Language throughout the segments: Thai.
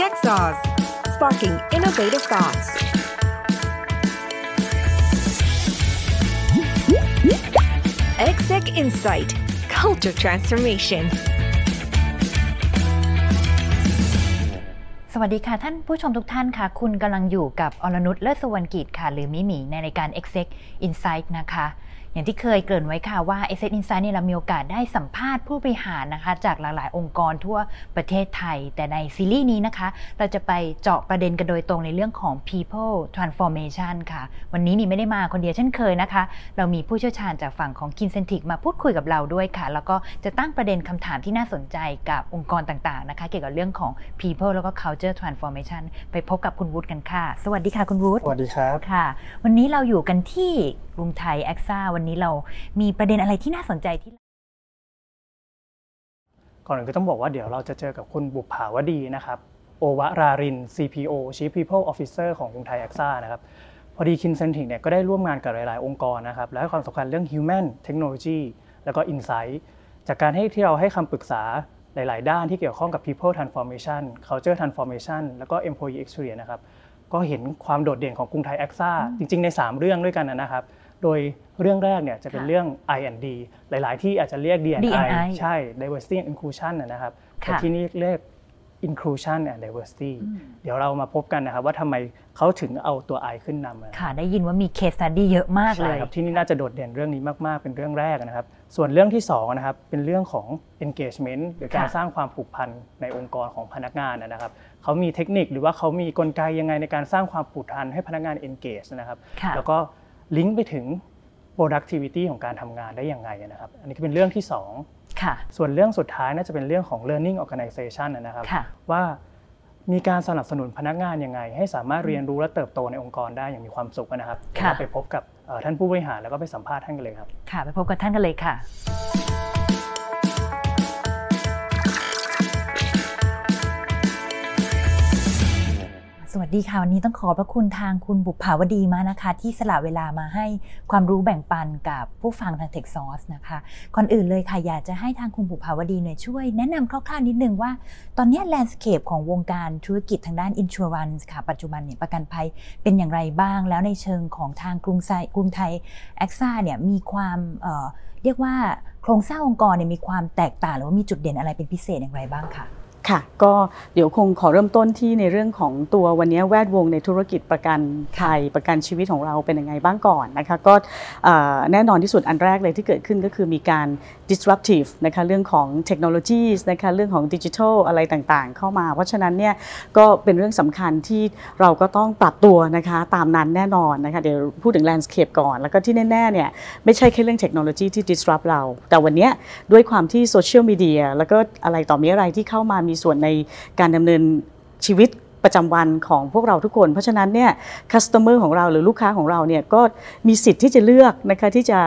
Tech Sauce Sparking Innovative Thoughts Exec Insight Culture Transformation สวัสดีค่ะ ท่านผู้ชมทุกท่านค่ะ คุณกำลังอยู่กับอรนุชเลิศสวรรณกิจค่ะ หรือมิหมีในรายการ Exec Insight นะคะ อย่างที่เคยเกริ่นไว้ค่ะว่า a s s e t Insight เนี่ยเรามีโอกาสได้สัมภาษณ์ผู้บริหารนะคะ จากหลายๆ องค์กรทั่วประเทศไทย แต่ในซีรีส์นี้นะคะ เราจะไปเจาะประเด็นกันโดยตรงในเรื่องของ people transformation ค่ะ วันนี้มีไม่ได้มาคนเดียวเช่นเคยนะคะ เรามีผู้เชี่ยวชาญจากฝั่งของ Kincentric มาพูดคุยกับเราด้วยค่ะ แล้วก็จะตั้งประเด็นคำถามที่น่าสนใจกับองค์กรต่างๆนะคะ เกี่ยวกับเรื่องของ people แล้วก็ culture transformation ไปพบกับคุณวุฒิกันค่ะ สวัสดีค่ะคุณวุฒิสวัสดีครับค่ะ วันนี้เราอยู่กันที่ก รุงไทยแอคซ่าวันนี้เรามีประเด็นอะไรที่น่าสนใจที่ก่อนอื่นก็ต้องบอกว่าเดี๋ยวเราจะเจอกับคุณบุภาวดีนะครับโอวราริน CPO Chief People Officer ของกรุงไทยแอคซ่านะครับพอดี Kincentric เนี่ยก็ได้ร่วมงานกับหลาย ๆ องค์กรนะครับและให้ความสำคัญเรื่อง Human Technology แล้วก็ Insight จากการให้ที่เราให้คำปรึกษาหลาย ๆ ด้านที่เกี่ยวข้องกับ People Transformation Culture Transformation แล้วก็ Employee Experience นะครับก็เห็นความโดดเด่นของกรุงไทยแอคซ่าจริง ๆ ใน 3 เรื่องด้วยกันนะครับ โดยเรื่องแรกเนี่ยจะเป็นค่ะเรื่อง I&D หลาย ๆ ที่อาจจะเรียก D&I D&I ใช่ Diversity and Inclusion นะนะครับแต่ค่ะที่นี่เรียก Inclusion and Diversity อืมเดี๋ยวเรามาพบกันนะครับว่าทำไมเขาถึงเอาตัว I ขึ้นนำนะค่ะ ได้ยินว่ามีเคส e ั t ดี้เยอะมากเลใช่ยครับที่นี่น่าจะโดดเด่นเรื่องนี้มาก ๆ เป็นเรื่องแรกนะครับ ส่วนเรื่องที่สองนะครับเป็นเรื่องของ engagement หรือการค่ะสร้างความผูกพันในองค์กรของพนักงานนะครับเขามีเทคนิคหรือว่าเขามีกลไกยังไงในการสร้างความผูกพันให้พนักงาน engage นะครับค่ะแล้วก็ ลิงก์ไปถึง productivity ของการทำงานได้ยังไงนะครับ อันนี้ก็เป็นเรื่องที่สองค่ะส่วนเรื่องสุดท้ายน่าจะเป็นเรื่องของ learning organization นะครับค่ะว่ามีการสนับสนุนพนักงานยังไง ให้สามารถเรียนรู้และเติบโตในองค์กรได้อย่างมีความสุขนะครับเดี๋ยวค่ะเราไปพบกับเอ่อท่านผู้บริหารแล้วก็ไปสัมภาษณ์ท่านกันเลยครับ ค่ะ ไปพบกับท่านกันเลยค่ะ สวัสดีค่ะ วันนี้ต้องขอบพระคุณทางคุณบุภาวดีมานะคะ ที่สละเวลามาให้ความรู้แบ่งปันกับผู้ฟังทาง Techsauce นะคะ ก่อนอื่นเลยค่ะ อยากจะให้ทางคุณบุภาวดีเนี่ยช่วยแนะนำคร่าวๆนิดนึงว่า ตอนนี้ landscape ของวงการธุรกิจทางด้าน Insurance ค่ะ ปัจจุบันเนี่ยประกันภัยเป็นอย่างไรบ้าง แล้วในเชิงของทางกรุงไทยกรุงไทยแอคซ่าเนี่ยมีความเเรียกว่าโครงสร้างองค์กรเนี่ยมีความแตกต่างหรือว่ามีจุดเด่นอะไรเป็นพิเศษอย่างไรบ้างค่ะ ค่ะ ก็เดี๋ยวคงขอเริ่มต้นที่ในเรื่องของตัววันนี้แวดวงในธุรกิจประกันภัยประกันชีวิตของเราเป็นยังไงบ้างก่อนนะคะก็แน่นอนที่สุดอันแรกเลยที่เกิดขึ้นก็คือมีการ disruptive นะคะเรื่องของเทคโนโลยีนะคะเรื่องของดิจิทัลอะไรต่างๆ เข้ามา เพราะฉะนั้นเนี่ยก็เป็นเรื่องสำคัญที่เราก็ต้องปรับตัวนะคะตามนั้นแน่นอนนะคะเดี๋ยวพูดถึง landscape ก่อน แล้วก็ที่แน่ๆเนี่ยไม่ใช่แค่เรื่องเทคโนโลยีที่ disrupt เรา แต่วันนี้ด้วยความที่โซเชียลมีเดียแล้วก็อะไรต่อมีอะไรที่เข้ามามีส่วนในการดำเนินชีวิตประจำวันของพวกเราทุกคน เพราะฉะนั้นเนี่ย customer ของเราหรือลูกค้าของเราเนี่ยก็มีสิทธิ์ที่จะเลือกนะคะที่จะ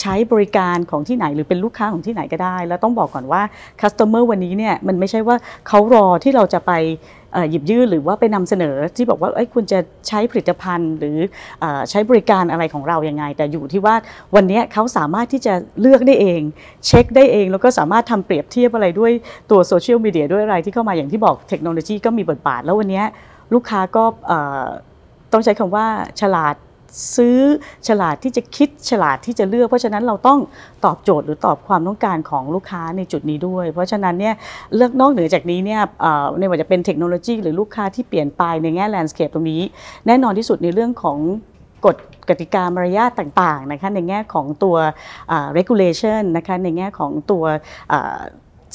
ใช้บริการของที่ไหนหรือเป็นลูกค้าของที่ไหนก็ได้ แล้วต้องบอกก่อนว่า customer วันนี้เนี่ยมันไม่ใช่ว่าเขารอที่เราจะไป หยิบยื่นหรือว่าไปนำเสนอที่บอกว่าเอ้คุณจะใช้ผลิตภัณฑ์ หรืออใช้บริการอะไรของเรายังไง แต่อยู่ที่ว่าวันนี้เขาสามารถที่จะเลือกได้เอง เช็คได้เอง แล้วก็สามารถทำเปรียบเทียบอะไรด้วยตัวโซเชียลมีเดียด้วยอะไรที่เข้ามาอย่างที่บอกเทคโนโลยีก็มีบทบาท แล้ววันนี้ลูกค้าก็ต้องใช้คำว่าฉลาด ซื้อฉลาดที่จะคิดฉลาดที่จะเลือก เพราะฉะนั้นเราต้องตอบโจทย์หรือตอบความต้องการของลูกค้าในจุดนี้ด้วย เพราะฉะนั้นเนี่ยเลือกนอกเหนือจากนี้เนี่ยไม่ว่าจะเป็นเทคโนโลยี หรือลูกค้าที่เปลี่ยนไปในแง่แลนด์สเคปตรงนี้ แน่นอนที่สุดในเรื่องของกฎกติกามารยาทต่างๆนะคะในแง่ของตัว regulation นะคะในแง่ของตัว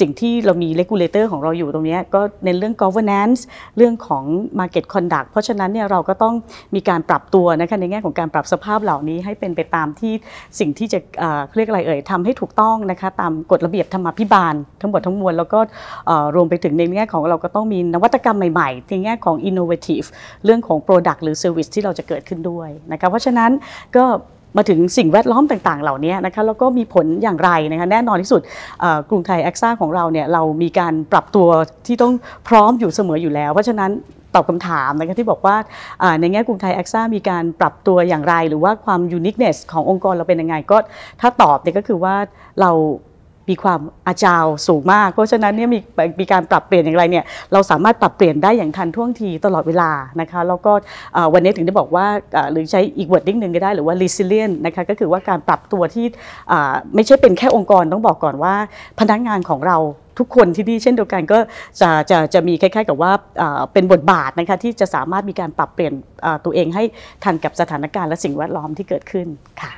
สิ่งที่เรามี regulator ของเราอยู่ตรงนี้ก็ในเรื่อง governance เรื่องของ market conduct เพราะฉะนั้นเนี่ยเราก็ต้องมีการปรับตัวนะคะในแง่ของการปรับสภาพเหล่านี้ให้เป็นไปตามที่สิ่งที่จะเอ่อเรียกอะไรเอ่ยทำให้ถูกต้องนะคะตามกฎระเบียบธรรมาภิบาล ทั้งหมดทั้งมวลแล้วก็เอ่อรวมไปถึงในแง่ของเราก็ต้องมีนวัตกรรมใหม่ๆในแง่ของ innovative เรื่องของ product หรือ service ที่เราจะเกิดขึ้นด้วยนะคะเพราะฉะนั้นก็ มาถึงสิ่งแวดล้อมต่างๆ เหล่านี้นะคะแล้วก็มีผลอย่างไรนะคะแน่นอนที่สุดกรุงไทยแอคซ่าของเราเนี่ยเรามีการปรับตัวที่ต้องพร้อมอยู่เสมออยู่แล้ว เพราะฉะนั้นตอบคำถามนะคะที่บอกว่าในแง่กรุงไทยแอคซ่ามีการปรับตัวอย่างไร หรือว่าความยูนิคเนสขององค์กรเราเป็นยังไงก็ถ้าตอบเนี่ยก็คือว่าเรา มีความอาจาวสูงมาก เพราะฉะนั้นเนี่ยมีมีการปรับเปลี่ยนอย่างไรเนี่ยเราสามารถปรับเปลี่ยนได้อย่างทันท่วงทีตลอดเวลานะคะแล้วก็วันนี้ถึงได้บอกว่าหรือใช้อีกวอร์ดดิ้งหนึ่งก็ได้หรือว่า resilient นะคะก็คือว่าการปรับตัวที่ไม่ใช่เป็นแค่องค์กรต้องบอกก่อนว่า พนักงานของเราทุกคนที่นี่เช่นเดียวกันก็จะจะจะมีคล้ายๆ กับว่าเป็นบทบาทนะคะที่จะสามารถมีการปรับเปลี่ยนตัวเองให้ทันกับสถานการณ์และสิ่งแวดล้อมที่เกิดขึ้นค่ะ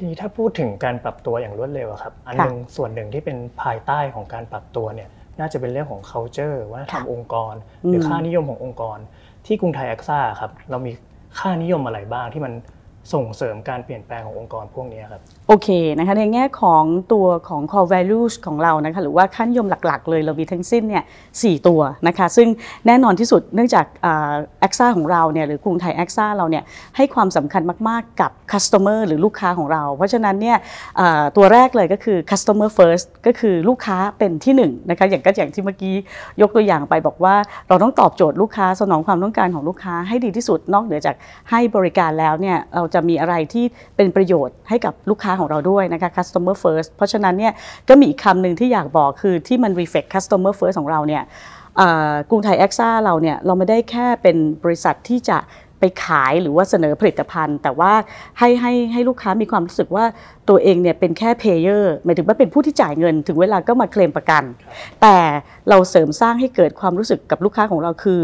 ทีถ้าพูดถึงการปรับตัวอย่างรวดเร็วครับ อันหนึ่งส่วนหนึ่งที่เป็นภายใต้ของการปรับตัวเนี่ยน่าจะเป็นเรื่องของ culture ว่าทำองค์กร หรือค่านิยมขององค์กร ที่กรุงไทยแอคซ่าครับเรามีค่านิยมอะไรบ้างที่มันส่งเสริมการเปลี่ยนแปลงขององค์กรพวกนี้ครับ โอเคนะคะในแง่ของตัวของ core values ของเรานะคะหรือว่าขั้นยมหลักๆ เลยเรามีทั้งสิ้นเนี่ยสตัวนะคะซึ่งแน่นอนที่สุดเนื่องจากแอคซ่าของเราเนี่ยหรือกรุงไทยแอคซ่าเราเนี่ยให้ความสำคัญมากๆกับ customer หรือลูกค้าของเรา เพราะฉะนั้นเนี่ยตัวแรกเลยก็คือ customer first ก็คือลูกค้าเป็นที่1นนะคะอย่างก็อย่างที่เมื่อกี้ยกตัวอย่างไปบอกว่าเราต้องตอบโจทย์ลูกค้าสนองความต้องการของลูกค้าให้ดีที่สุดนอกเหนือจากให้บริการแล้วเนี่ยเราจะมีอะไรที่เป็นประโยชน์ให้กับลูกค้าของเราด้วยนะคะ customer first เพราะฉะนั้นเนี่ยก็มีอีกคำหนึ่งที่อยากบอกคือที่มัน reflect customer first ของเราเนี่ยกรุงไทยแอคซ่าเราเนี่ยเราไม่ได้แค่เป็นบริษัทที่จะ ไปขายหรือว่าเสนอผลิตภัณฑ์ แต่ว่าให้ให้ให้ลูกค้ามีความรู้สึกว่าตัวเองเนี่ยเป็นแค่ payer หมายถึงว่าเป็นผู้ที่จ่ายเงิน ถึงเวลาก็มาเคลมประกัน แต่เราเสริมสร้างให้เกิดความรู้สึกกับลูกค้าของเราคือ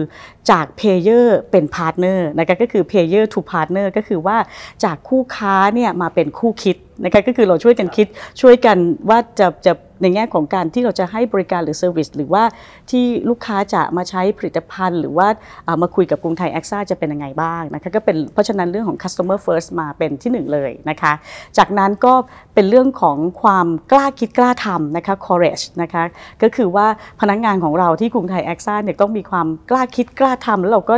จาก payer เป็น partner นะคะก็คือ payer to partner ก็คือว่าจากคู่ค้าเนี่ยมาเป็นคู่คิดนะคะก็คือเราช่วยกันคิดช่วยกันว่าจะจะ ในแง่ของการที่เราจะให้บริการหรือ service หรือว่าที่ลูกค้าจะมาใช้ผลิตภัณฑ์ หรือว่ามาคุยกับกรุงไทยแอคซ่าจะเป็นยังไงบ้างนะคะก็เป็นเพราะฉะนั้นเรื่องของ customer first มาเป็นที่หนึ่งเลยนะคะ จากนั้นก็เป็นเรื่องของความกล้าคิดกล้าทำนะคะ courage นะคะก็คือว่าพนักงานของเราที่กรุงไทยแอคซ่าเนี่ยต้องมีความกล้าคิดกล้าทำแล้วเราก็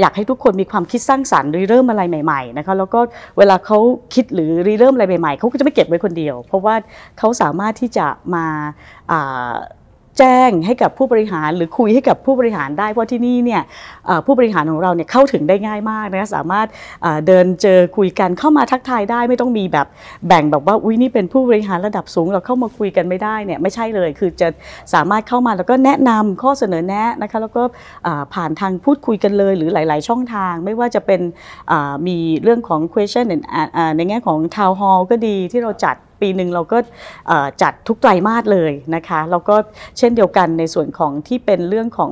อยากให้ทุกคนมีความคิดสร้างสรรค์ริเริ่มอะไรใหม่ๆนะคะแล้วก็เวลาเขาคิดหรือริเริ่มอะไรใหม่ๆเขาก็จะไม่เก็บไว้คนเดียว เพราะว่าเขาสามารถที่จะมา แจ้งให้กับผู้บริหาร หรือคุยให้กับผู้บริหารได้เพราะที่นี่เนี่ยผู้บริหารของเราเนี่ยเข้าถึงได้ง่ายมากนะสามารถเดินเจอคุยกันเข้ามาทักทายได้ไม่ต้องมีแบบแบ่งแบบว่าอุ้ยนี่เป็นผู้บริหารระดับสูงเราเข้ามาคุยกันไม่ได้เนี่ยไม่ใช่เลย คือจะสามารถเข้ามาแล้วก็แนะนำข้อเสนอแนะนะคะแล้วก็ผ่านทางพูดคุยกันเลยหรือหลาย ๆ ช่องทาง ไม่ว่าจะเป็นมีเรื่องของ question ในแง่ของ town hall ก็ดีที่เราจัด ปีหนึ่งเราก็จัดทุกไตรมาสเลยนะคะแล้วก็เช่นเดียวกันในส่วนของที่เป็นเรื่องของ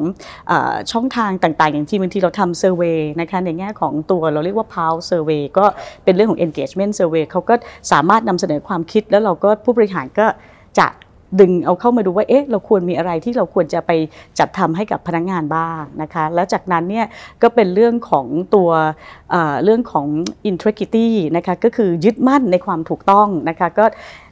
ช่องทางต่างๆ อย่างที่บางทีเราทำเซอร์เวยนะคะในแง่ของตัวเราเรียกว่า p o w Survey ก็เป็นเรื่องของ engagement survey เขาก็สามารถนำเสนอความคิดแล้วเราก็ผู้บริหารก็จะ ดึงเอาเข้ามาดูว่าเอ๊ะเราควรมีอะไรที่เราควรจะไปจัดทำให้กับพนักงงานบ้างนะคะแล้วจากนั้นเนี่ยก็เป็นเรื่องของตัวเรื่องของ integrity นะคะก็คือยึดมั่นในความถูกต้องนะคะก็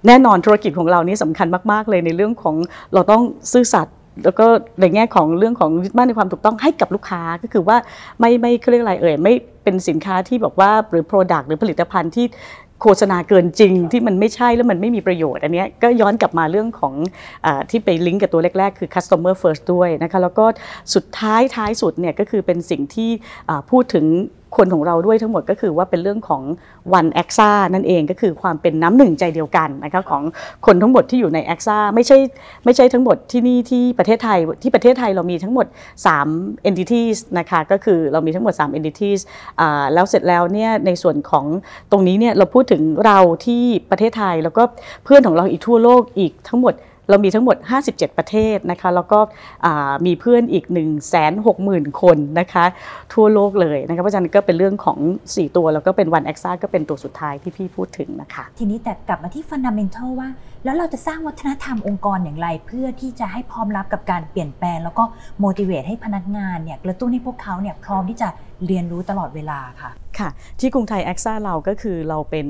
แน่นอนธุรกิจของเรานี่สำคัญมาก ๆ เลยในเรื่องของเราต้องซื่อสัตย์แล้วก็ในแง่ของเรื่องของยึดมั่นในความถูกต้องให้กับลูกค้าก็คือว่าไม่ไม่เรียกอะไรเอ่ยไม่เป็นสินค้าที่บอกว่าหรือ Product หรือผลิตภัณฑ์ที่ โฆษณาเกินจริงที่มันไม่ใช่แล้วมันไม่มีประโยชน์ อันนี้ก็ย้อนกลับมาเรื่องของอที่ไปลิงก์กับตัวแรก ๆ คือ customer first ด้วยนะคะแล้วก็สุดท้ายท้ายสุดเนี่ยก็คือเป็นสิ่งที่พูดถึง คนของเราด้วยทั้งหมดก็คือว่าเป็นเรื่องของวันแอคซ่านั่นเองก็คือความเป็นน้ำหนึ่งใจเดียวกันนะคะของคนทั้งหมดที่อยู่ในแอคซ่าไม่ใช่ไม่ใช่ทั้งหมดที่นี่ที่ประเทศไทยที่ประเทศไทยเรามีทั้งหมด 3 entities นะคะก็คือเรามีทั้งหมด 3 entities แล้วเสร็จแล้วเนี่ยในส่วนของตรงนี้เนี่ยเราพูดถึงเราที่ประเทศไทยแล้วก็เพื่อนของเราอีกทั่วโลกอีกทั้งหมด เรามีทั้งหมด 57 ประเทศนะคะแล้วก็มีเพื่อนอีก 1 6 0 0 0 0 คนนะคะทั่วโลกเลยนะคะเพราะฉะนั้นก็เป็นเรื่องของ 4 ตัว แล้วก็เป็นวันแอคซ่าก็เป็นตัวสุดท้ายที่พี่พูดถึงนะคะ ทีนี้แต่กลับมาที่ฟันดัมเมนทัลว่า แล้วเราจะสร้างวัฒนธรรมองค์กรอย่างไร เพื่อที่จะให้พร้อมรับกับการเปลี่ยนแปลง แล้วก็โมดิเวตให้พนักงานเนี่ยกระตุ้นให้พวกเขาเนี่ยพร้อมที่จะเรียนรู้ตลอดเวลาค่ะ ค่ะที่กรุงไทยแอคซ่าเราก็คือเราเป็น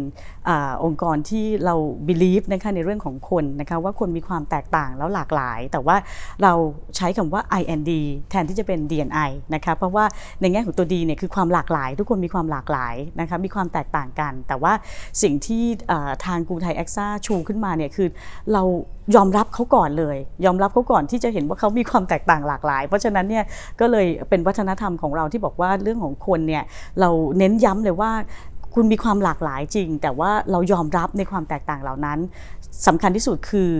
อองค์กรที่เรา believe นะคะในเรื่องของคนนะคะว่าคนมีความแตกต่างแล้วหลากหลาย แต่ว่าเราใช้คำว่า IND แทนที่จะเป็น DNI นะคะเพราะว่าในแง่ของตัว D เนี่ยคือความหลากหลาย ทุกคนมีความหลากหลายนะคะมีความแตกต่างกัน แต่ว่าสิ่งที่ทางกรุงไทยแอคซ่าชูขึ้นมาเนี่ยคือเรายอมรับเขาก่อนเลย ยอมรับเขาก่อนที่จะเห็นว่าเขามีความแตกต่างหลากหลาย เพราะฉะนั้นเนี่ยก็เลยเป็นวัฒนธรรมของเราที่บอกว่าเรื่องของคนเนี่ยเราเน้นย้ำเลยว่าคุณมีความหลากหลายจริง แต่ว่าเรายอมรับในความแตกต่างเหล่านั้นสำคัญที่สุดคือ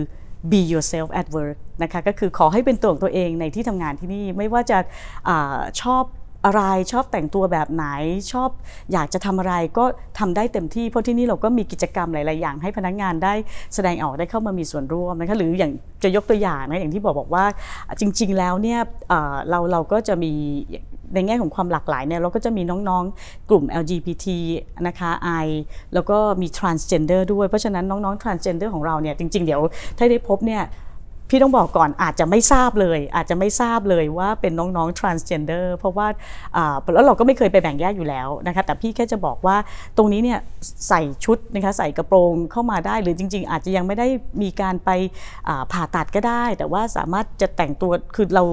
be yourself at work นะคะก็คือขอให้เป็นตัวของตัวเองในที่ทำงานที่นี่ไม่ว่าจะอาชอบอะไรชอบแต่งตัวแบบไหนชอบอยากจะทำอะไรก็ทำได้เต็มที่ เพราะที่นี่เราก็มีกิจกรรมหลาย ๆ อย่าง ให้พนักงานได้แสดงออกได้เข้ามามีส่วนร่วมนะคะหรืออย่างจะยกตัวอย่างนะอย่างที่บอกบอกว่าจริง ๆ แล้วเนี่ยเราเราก็จะมี ในแง่ของความหลากหลายเนี่ยเราก็จะมีน้องๆ กลุ่ม LGBT นะคะ I แล้วก็มี transgender ด้วย เพราะฉะนั้นน้องๆ transgender ของเราเนี่ยจริง ๆ เดี๋ยวถ้าได้พบเนี่ยพี่ต้องบอกก่อนอาจจะไม่ทราบเลย อาจจะไม่ทราบเลยว่าเป็นน้องๆ transgender เพราะว่าแล้วเราก็ไม่เคยไปแบ่งแยกอยู่แล้วนะคะแต่พี่แค่จะบอกว่าตรงนี้เนี่ยใส่ชุดนะคะใส่กระโปรงเข้ามาได้หรือจริง ๆ อาจจะยังไม่ได้มีการไปผ่าตัดก็ได้ แต่ว่าสามารถจะแต่งตัวคือเรา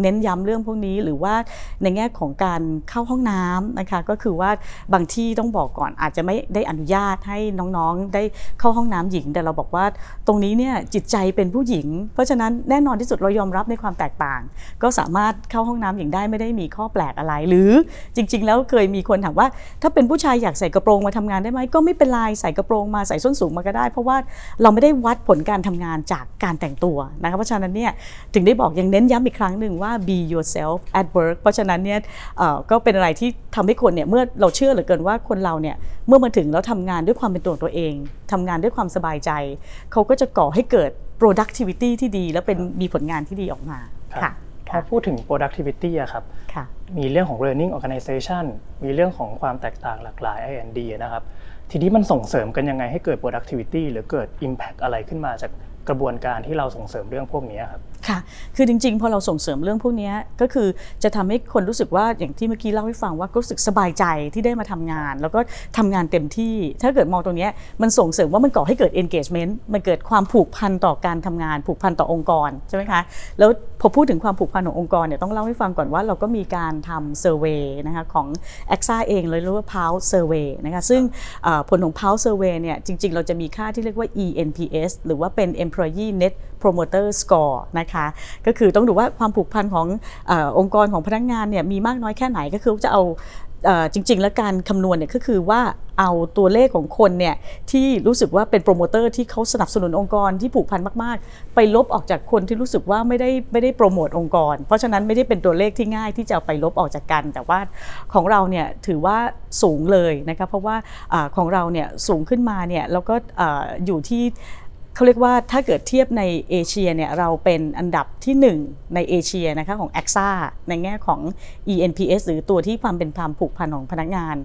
เน้นย้ำเรื่องพวกนี้หรือว่าในแง่ของการเข้าห้องน้ำนะคะก็คือว่าบางที่ต้องบอกก่อนอาจจะไม่ได้อนุญาตให้น้องๆ ได้เข้าห้องน้ำหญิง แต่เราบอกว่าตรงนี้เนี่ยจิตใจเป็นผู้หญิง เพราะฉะนั้นแน่นอนที่สุดเรายอมรับในความแตกต่าง ก็สามารถเข้าห้องน้ำหญิงได้ไม่ได้มีข้อแปลกอะไร หรือจริง ๆ แล้วเคยมีคนถามว่า ถ้าเป็นผู้ชายอยากใส่กระโปรงมาทำงานได้ไหมก็ไม่เป็นไรใส่กระโปรงมาใส่ส้นสูงมาก็ได้ เพราะว่าเราไม่ได้วัดผลการทำงานจากการแต่งตัวนะคะเพราะฉะนั้นเนี่ยถึงได้บอกยังเน้นย้ำอีกครั้งหนึ่งว่า be yourself at work เพราะฉะนั้นเนี่ยเอ่อก็เป็นอะไรที่ทำให้คนเนี่ยเมื่อเราเชื่อเหลือเกินว่าคนเราเนี่ยเมื่อมาถึงแล้วทำงานด้วยความเป็นตัวของตัวเองทำงานด้วยความสบายใจ เขาก็จะก่อให้เกิด productivity ที่ดี และเป็นมีผลงานที่ดีออกมาครับค่ะพอพูดถึง productivity อะครับค่ะมีเรื่องของ learning organization มีเรื่องของความแตกต่างหลากหลาย I&D นะครับ ทีนี้มันส่งเสริมกันยังไงให้เกิด productivity หรือเกิด impact อะไรขึ้นมาจาก กระบวนการที่เราส่งเสริมเรื่องพวกนี้ครับค่ะ คือจริง ๆ พอเราส่งเสริมเรื่องพวกนี้ก็คือจะทำให้คนรู้สึกว่าอย่างที่เมื่อกี้เล่าให้ฟังว่ารู้สึกสบายใจที่ได้มาทำงาน แล้วก็ทำงานเต็มที่ ถ้าเกิดมองตรงนี้มันส่งเสริมว่ามันก่อให้เกิด engagement มันเกิดความผูกพันต่อการทำงาน ผูกพันต่อองค์กรใช่ไหมคะ แล้วพอพูดถึงความผูกพันขององค์กรเนี่ยต้องเล่าให้ฟังก่อนว่าเราก็มีการทำเซอร์เวยนะคะของ a x a เองเลยเรียกว่า Pulse Survey นะคะซึ่งผลของ Pulse Survey เนี่ยจริง ๆ เราจะมีค่าที่เรียกว่า ENPS หรือว่าเป็น Employee Net Promoter Score นะคะก็คือต้องดูว่าความผูกพันของอองค์กรของพนักงานเนี่ยมีมากน้อยแค่ไหนก็คือจะเอาจริง ๆ แล้วการคำนวณเนี่ยก็คือว่าเอาตัวเลขของคนเนี่ยที่รู้สึกว่าเป็นโปรโมเตอร์ที่เขาสนับสนุนองค์กรที่ผูกพันมาก ๆ ไปลบออกจากคนที่รู้สึกว่าไม่ได้ไม่ได้โปรโมทองค์กร เพราะฉะนั้นไม่ได้เป็นตัวเลขที่ง่ายที่จะไปลบออกจากกัน แต่ว่าของเราเนี่ยถือว่าสูงเลยนะคะเพราะว่าของเราเนี่ยสูงขึ้นมาเนี่ยแล้วก็อยู่ที่ เขาเรียกว่าถ้าเกิดเทียบในเอเชียเนี่ยเราเป็นอันดับที่ 1 ในเอเชียนะคะของ a x a ในแง่ของ ENPS หรือตัวที่ความเป็นความผูกพันของพนักงาน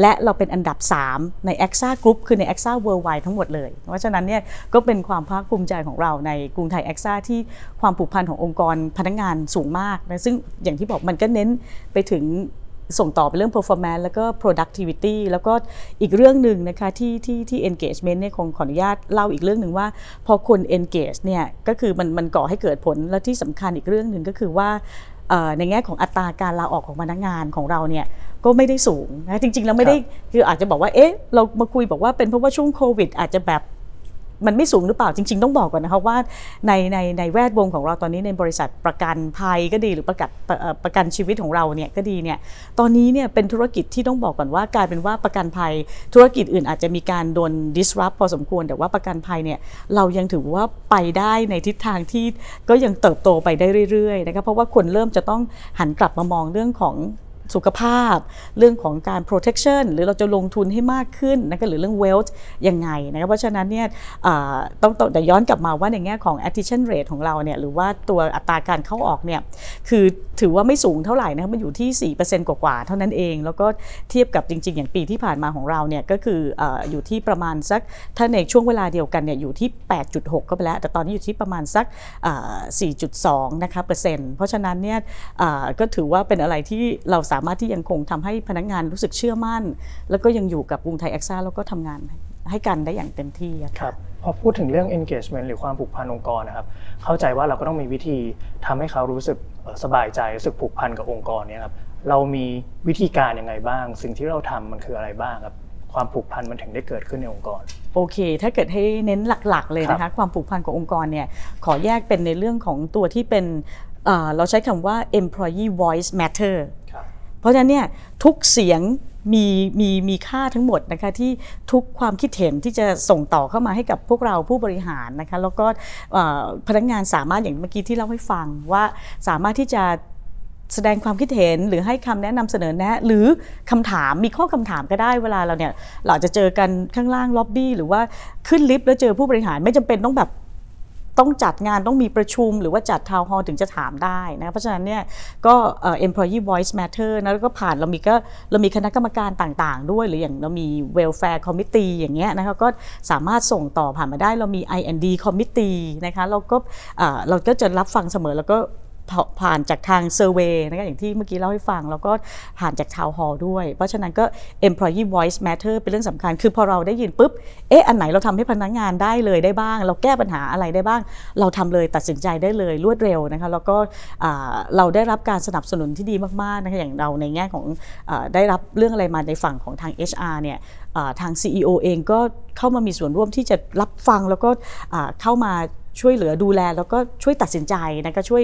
และเราเป็นอันดับ 3 ใน a x a Group คือใน a x a Worldwide ทั้งหมดเลย เพราะฉะนั้นเนี่ยก็เป็นความภาคภูมิใจของเราในกรุงไทย a x a ที่ความผูกพันขององค์กรพนักงานสูงมากนะซึ่งอย่างที่บอกมันก็เน้นไปถึง ส่งต่อไปเรื่อง performance แล้วก็ productivity แล้วก็อีกเรื่องหนึ่งนะคะที่ที่ที่ engagement เนี่ยคงขออนุญาตเล่าอีกเรื่องหนึ่งว่า พอคน engage เนี่ยก็คือมันมันก่อให้เกิดผลและที่สำคัญอีกเรื่องหนึ่งก็คือว่าเอ่อในแง่ของอัตราการลาออกของพนักงานของเราเนี่ยก็ไม่ได้สูงนะจริงๆแล้วไม่ได้คืออาจจะบอกว่าเอ๊ะเรามาคุยบอกว่าเป็นเพราะว่าช่วงโควิด อาจจะแบบ มันไม่สูงหรือเปล่าจริง ๆ ต้องบอกก่อนนะคะว่าในในในแวดวงของเราตอนนี้ในบริษัทประกันภัยก็ดีหรือประกันประเอ่อประกันชีวิตของเราเนี่ยก็ดีเนี่ยตอนนี้เนี่ยเป็นธุรกิจที่ต้องบอกก่อนว่ากลายเป็นว่าประกันภัยธุรกิจอื่นอาจจะมีการโดน disrupt พอสมควร แต่ว่าประกันภัยเนี่ยเรายังถือว่าไปได้ในทิศทางที่ก็ยังเติบโตไปได้เรื่อยๆนะคะเพราะว่าคนเริ่มจะต้องหันกลับมามองเรื่องของ สุขภาพ เรื่องของการ protection หรือเราจะลงทุนให้มากขึ้นนะก็หรือเรื่อง wealth ยังไงนะครับเพราะฉะนั้นเนี่ยต้องต้องแต่ย้อนกลับมาว่าในแง่ของ attrition rate ของเราเนี่ยหรือว่าตัวอัตราการเข้าออกเนี่ยคือ ถือว่าไม่สูงเท่าไหร่นะคะมันอยู่ที่ 4%กว่าๆ เท่านั้นเอง แล้วก็เทียบกับจริง ๆ อย่างปีที่ผ่านมาของเราเนี่ยก็คือออยู่ที่ประมาณสักถ้าในช่วงเวลาเดียวกันเนี่ยอยู่ที่ 8.6 ก็ไปแล้ว แต่ตอนนี้อยู่ที่ประมาณสักอ่า4.2 นะคะเปอร์เซ็นต์เพราะฉะนั้นเนี่ยก็ถือว่าเป็นอะไรที่เราสามารถที่ยังคงทำให้พนักงานรู้สึกเชื่อมั่น แล้วก็ยังอยู่กับกรุงไทยแอคซ่าแล้วก็ทำงานให้กันได้อย่างเต็มที่ค่ะรับ อพูดถึงเรื่อง engagement หรือความผูกพันองค์กรนะครับ เข้าใจว่าเราก็ต้องมีวิธีทำให้เขารู้สึกเอ่อสบายใจรู้สึกผูกพันกับองค์กรเนี่ยครับเรามีวิธีการยังไงบ้าง สิ่งที่เราทำมันคืออะไรบ้างครับความผูกพันมันถึงได้เกิดขึ้นในองค์กร โอเค ถ้าเกิดให้เน้นหลักๆ เลยนะครัคะบความผูกพันขององค์กรเนี่ยขอแยกเป็นในเรื่องของตัวที่เป็นเอ่อเราใช้คำว่า employee voice matter ครับ เพราะฉะนั้นเนี่ยทุกเสียงมีมีมีค่าทั้งหมดนะคะที่ทุกความคิดเห็นที่จะส่งต่อเข้ามาให้กับพวกเราผู้บริหารนะคะแล้วก็พนักงานสามารถอย่างเมื่อกี้ที่เล่าให้ฟังว่าสามารถที่จะแสดงความคิดเห็นหรือให้คำแนะนำเสนอแนะ หรือคำถามมีข้อคำถามก็ได้เวลาเราเนี่ยเราจะเจอกันข้างล่างล็อบบี้หรือว่าขึ้นลิฟต์แล้วเจอผู้บริหารไม่จำเป็นต้องแบบ ต้องจัดงานต้องมีประชุมหรือว่าจัดทาวน์ฮอลถึงจะถามได้นะเพราะฉะนั้นเนี่ยก็ employee voice matter นะแล้วก็ผ่านเรามีก็เรามีคณะกรรมการต่างๆ ด้วย หรืออย่างเรามี welfare committee อย่างเงี้ยนะคะก็สามารถส่งต่อผ่านมาได้เรามี I&D committee นะคะเราก็เราก็จะรับฟังเสมอแล้วก็ ผ่านจากทางเซอร์เวยนะคะอย่างที่เมื่อกี้เล่าให้ฟัง แล้วก็ผ่านจากทาวฮอลด้วย เพราะฉะนั้นก็ employee voice matter เป็นเรื่องสำคัญ คือพอเราได้ยินปุ๊บ เอ๊ะ อันไหนเราทำให้พนักงานได้เลยได้บ้าง เราแก้ปัญหาอะไรได้บ้าง เราทำเลยตัดสินใจได้เลยรวดเร็วนะคะ แล้วก็เราได้รับการสนับสนุนที่ดีมากๆนะคะ อย่างเราในแง่ของอได้รับเรื่องอะไรมาในฝั่งของทาง HR เนี่ยทาง CEO เองก็เข้ามามีส่วนร่วมที่จะรับฟังแล้วก็เข้ามา ช่วยเหลือดูแล แล้วก็ช่วยตัดสินใจนะก็ช่วย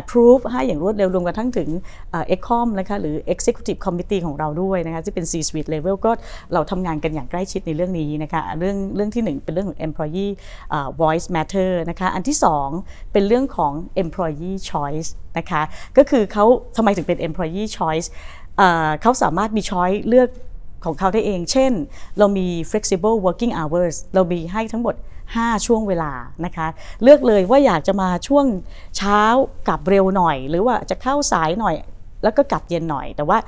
approve ให้อย่างรวดเร็วรวมกระทั่งถึง ECOM นะคะหรือ Executive Committee ของเราด้วยนะคะที่เป็น C-suite level ก็เราทำงานกันอย่างใกล้ชิดในเรื่องนี้นะคะเรื่องเรื่องที่ 1 เป็นเรื่องของ employee voice matter นะคะอันที่ 2 เป็นเรื่องของ employee choice นะคะก็คือเขาทำไมถึงเป็น employee choice เขาสามารถมี choice เลือกของเขาได้เอง เช่น เรามี flexible working hours เรามีให้ทั้งหมด 5 ช่วงเวลานะคะ เลือกเลยว่าอยากจะมาช่วงเช้ากลับเร็วหน่อย หรือว่าจะเข้าสายหน่อยแล้วก็กลับเย็นหน่อย แต่ว่า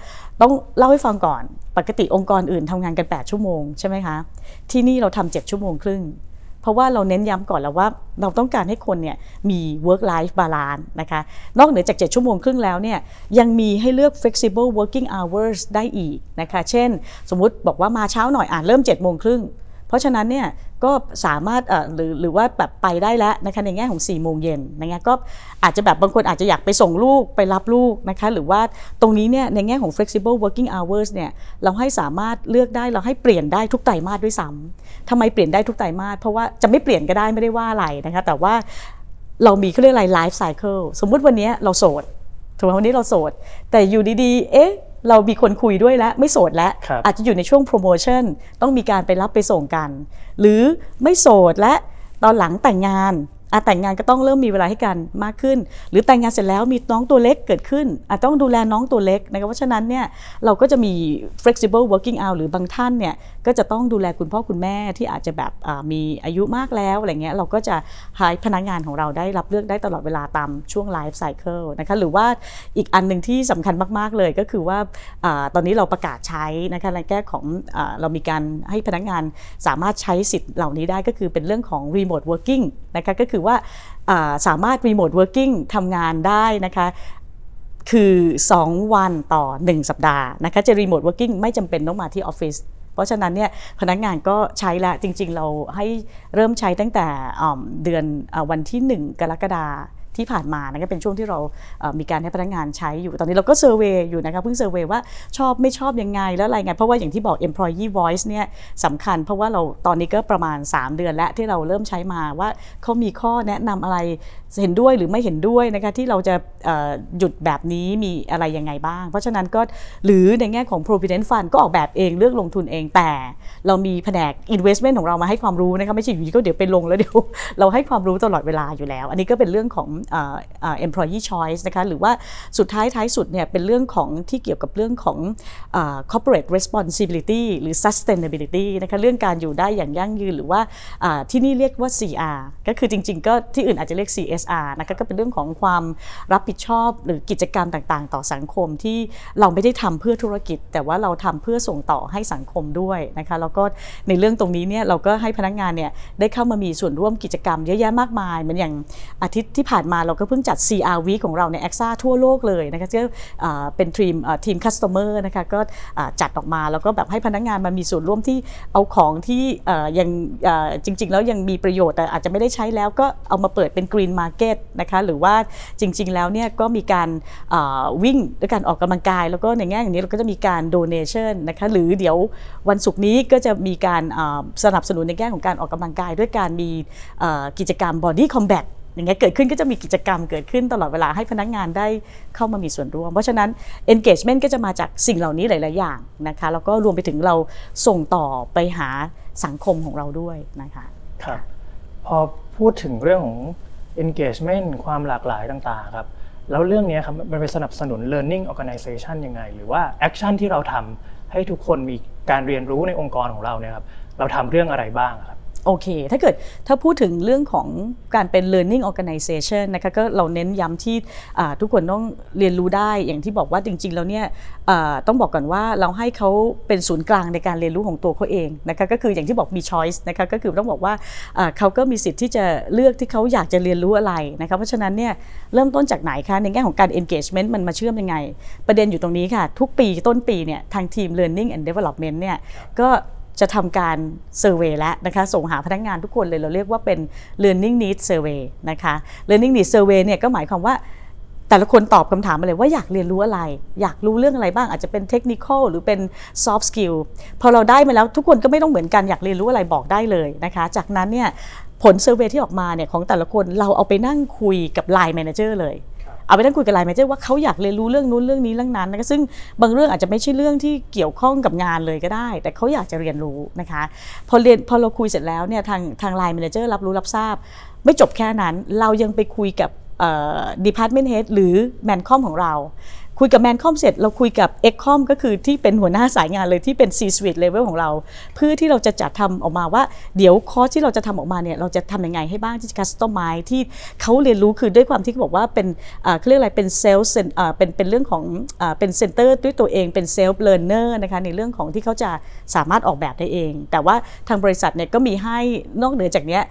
ต้องเล่าให้ฟังก่อน ปกติองค์กรอื่นทำงานกัน 8 ชั่วโมงใช่ไหมคะ ที่นี่เราทำ7ชั่วโมงครึ่ง เพราะว่าเราเน้นย้ำก่อนแล้วว่าเราต้องการให้คนเนี่ยมี work life balance นะคะ นอกเหนือจาก 7 ชั่วโมงครึ่งแล้วเนี่ยยังมีให้เลือก flexible working hours ได้อีกนะคะ เช่น สมมุติบอกว่ามาเช้าหน่อยอ่านเริ่ม7โมงครึ่ง เพราะฉะนั้นเนี่ยก็สามารถหรือหรือว่าแบบไปได้แล้วนะคะในแง่ของ4ี่โมงเย็นนะคะก็อาจจะแบบบางคนอาจจะอยากไปส่งลูกไปรับลูกนะคะหรือว่าตรงนี้เนี่ยในแง่ของ flexible working hours เนี่ยเราให้สามารถเลือกได้เราให้เปลี่ยนได้ทุกไตรมาสด้วยซ้ำทำไมเปลี่ยนได้ทุกไตรมาสเพราะว่าจะไม่เปลี่ยนก็ได้ไม่ได้ว่าอะไรนะคะแต่ว่าเรามีเขาเรียกอะไร life cycle สมมุติวันนี้เราโสดถูกไหมวันนี้เราโสด แต่อยู่ดีๆ เอ๊ะเรามีคนคุยด้วยแล้วไม่โสดแล้ว อาจจะอยู่ในช่วงโปรโมชั่นต้องมีการไปรับไปส่งกัน หรือไม่โสดและตอนหลังแต่งงานอาแต่งงานก็ต้องเริ่มมีเวลาให้กันมากขึ้น หรือแต่งงานเสร็จแล้วมีน้องตัวเล็กเกิดขึ้นอาจต้องดูแลน้องตัวเล็กนะครับเพราะฉะนั้นเนี่ยเราก็จะมี flexible working hour หรือบางท่านเนี่ย ก็จะต้องดูแลคุณพ่อคุณแม่ที่อาจจะแบบมีอายุมากแล้วอะไรเงี้ยเราก็จะให้พนักงานของเราได้รับเลือกได้ตลอดเวลาตามช่วง life cycle นะคะหรือว่าอีกอันหนึ่งที่สำคัญมาก ๆ เลยก็คือว่าอตอนนี้เราประกาศใช้นะคะในแก้ของอเรามีการให้พนักงานสามารถใช้สิทธิ์เหล่านี้ได้ก็คือเป็นเรื่องของ remote working นะคะก็คือว่าสามารถ remote working ทำงานได้นะคะคือ 2 วันต่อ 1 สัปดาห์นะคะจะ remote working ไม่จำเป็นต้องมาที่ออฟฟิศ เพราะฉะนั้นเนี่ยพนักงานก็ใช้แล้วจริง ๆ เราให้เริ่มใช้ตั้งแต่เดือนวันที่ 1 กรกฎาที่ผ่านมานะก็เป็นช่วงที่เรามีการให้พนักงานใช้อยู่ ตอนนี้เราก็เซอร์เวยอยู่นะคะเพิ่งเซอร์เวยว่าชอบไม่ชอบยังไงแล้วอะไรไง เพราะว่าอย่างที่บอก employee voice เนี่ยสำคัญ เพราะว่าเราตอนนี้ก็ประมาณ 3 เดือนแล้วที่เราเริ่มใช้มาว่าเขามีข้อแนะนำอะไร เห็นด้วยหรือไม่เห็นด้วยนะคะที่เราจะหยุดแบบนี้มีอะไรยังไงบ้าง เพราะฉะนั้นก็หรือในแง่ของ provident fund ก็ออกแบบเองเลือกลงทุนเองแต่ เรามีแผนก investment ของเรามาให้ความรู้นะคะไม่ใช่อยู่ดีก็เดี๋ยวไปลงแล้วเดี๋ยวเราให้ความรู้ตลอดเวลาอยู่แล้ว อันนี้ก็เป็นเรื่องของ employee choice นะคะหรือว่าสุดท้ายท้ายสุดเนี่ยเป็นเรื่องของที่เกี่ยวกับเรื่องของ corporate responsibility หรือ sustainability นะคะเรื่องการอยู่ได้อย่างยั่งยืนหรือว่าที่นี่เรียกว่า CR ก็คือจริง ๆ ก็ที่อื่นอาจจะเรียก CSR นะคะก็เป็นเรื่องของความรับผิดชอบหรือกิจกรรมต่างๆ ต่อสังคมที่เราไม่ได้ทำเพื่อธุรกิจ แต่ว่าเราทำเพื่อส่งต่อให้สังคมด้วยนะคะแล้วก็ในเรื่องตรงนี้เนี่ยเราก็ให้พนักงานเนี่ยได้เข้ามามีส่วนร่วมกิจกรรมเยอะแยะมากมายเหมือนอย่างอาทิตย์ที่ผ่านมาเราก็เพิ่งจัด CR Week ของเราใน a อ a ทั่วโลกเลยนะคะก็เป็นทีมทีมคัสเตอร์นะคะก็จัดออกมาแล้วก็แบบให้พนักงานมามีส่วนร่วมที่เอาของที่ยังจริง ๆ แล้วยังมีประโยชน์แต่อาจจะไม่ได้ใช้แล้วก็เอามาเปิดเป็น green market นะคะหรือว่าจริง ๆ แล้วเนี่ยก็มีการวิ่งด้วยการออกกำลังกาย แล้วก็ในแง่อย่างนี้เราก็จะมีการ donation นะคะหรือเดี๋ยววันศุกร์นี้ก็จะมีการสนับสนุนในแง่ของการออกกำลังกาย ด้วยการมีกิจกรรม Body Combat อย่างเงี้ยเกิดขึ้นก็จะมีกิจกรรมเกิดขึ้นตลอดเวลาให้พนักงานได้เข้ามามีส่วนร่วม เพราะฉะนั้น engagement ก็จะมาจากสิ่งเหล่านี้หลาย ๆ อย่างนะคะแล้วก็รวมไปถึงเราส่งต่อไปหาสังคมของเราด้วยนะคะครับพอพูดถึงเรื่องของ engagement ความหลากหลายต่างๆครับแล้วเรื่องนี้ครับมันไปสนับสนุน learning organization ยังไง หรือว่า action ที่เราทำให้ทุกคนมีการเรียนรู้ในองค์กรของเราเนี่ยครับเราทำเรื่องอะไรบ้างครับ โอเค ถ้าเกิดถ้าพูดถึงเรื่องของการเป็น learning organization นะคะก็เราเน้นย้ำที่ทุกคนต้องเรียนรู้ได้อย่างที่บอกว่าจริงๆแล้วเนี่ยต้องบอกก่อนว่าเราให้เขาเป็นศูนย์กลางในการเรียนรู้ของตัวเขาเองนะคะก็คืออย่างที่บอกมี choice นะคะก็คือต้องบอกว่าเขาก็มีสิทธิ์ที่จะเลือกที่เขาอยากจะเรียนรู้อะไรนะคะเพราะฉะนั้นเนี่ยเริ่มต้นจากไหนคะในแง่ของการ engagement มันมาเชื่อมยังไง ประเด็นอยู่ตรงนี้ค่ะ ทุกปีต้นปีเนี่ยทางทีม learning and development เนี่ยก็ จะทำการเซอร์เวยแล้วนะคะส่งหาพนักงานทุกคนเลยเราเรียกว่าเป็น learning need survey นะคะ learning need survey เนี่ยก็หมายความว่าแต่ละคนตอบคำถามมาเลยว่าอยากเรียนรู้อะไร อยากรู้เรื่องอะไรบ้างอาจจะเป็นเทคนิคหรือเป็น soft skill พอเราได้มาแล้วทุกคนก็ไม่ต้องเหมือนกันอยากเรียนรู้อะไรบอกได้เลยนะคะ จากนั้นเนี่ยผล survey ที่ออกมาเนี่ยของแต่ละคนเราเอาไปนั่งคุยกับ Line Manager เลย เอาไปนั่งคุยกับ line manager ว่าเขาอยากเรียนรู้เรื่องนู้นเรื่องนี้เรื่องนั้นนะซึ่งบางเรื่องอาจจะไม่ใช่เรื่องที่เกี่ยวข้องกับงานเลยก็ได้ แต่เขาอยากจะเรียนรู้นะคะพอเรียนพอเราคุยเสร็จแล้วเนี่ยทางทาง line manager รับรู้รับทราบ ไม่จบแค่นั้นเรายังไปคุยกับ department head หรือ ManCom ของเรา คุยกับ ManCom เสร็จเราคุยกับ e คอมก็คือที่เป็นหัวหน้าสายงานเลยที่เป็น C-suite level ของเรา เพื่อที่เราจะจัดทำออกมาว่า เดี๋ยวคอร์สที่เราจะทำออกมาเนี่ยเราจะทำยังไงให้บ้างที่จะ customize ที่เขาเรียนรู้คือด้วยความที่เขาบอกว่าเป็นเขาเรียกอะไรเป็น self เป็นเป็นเรื่องของเป็น center ด้วยตัวเองเป็น self learner นะคะในเรื่องของที่เขาจะสามารถออกแบบได้เอง แต่ว่าทางบริษัทเนี่ยก็มีให้นอกเหนือจากเนี้ย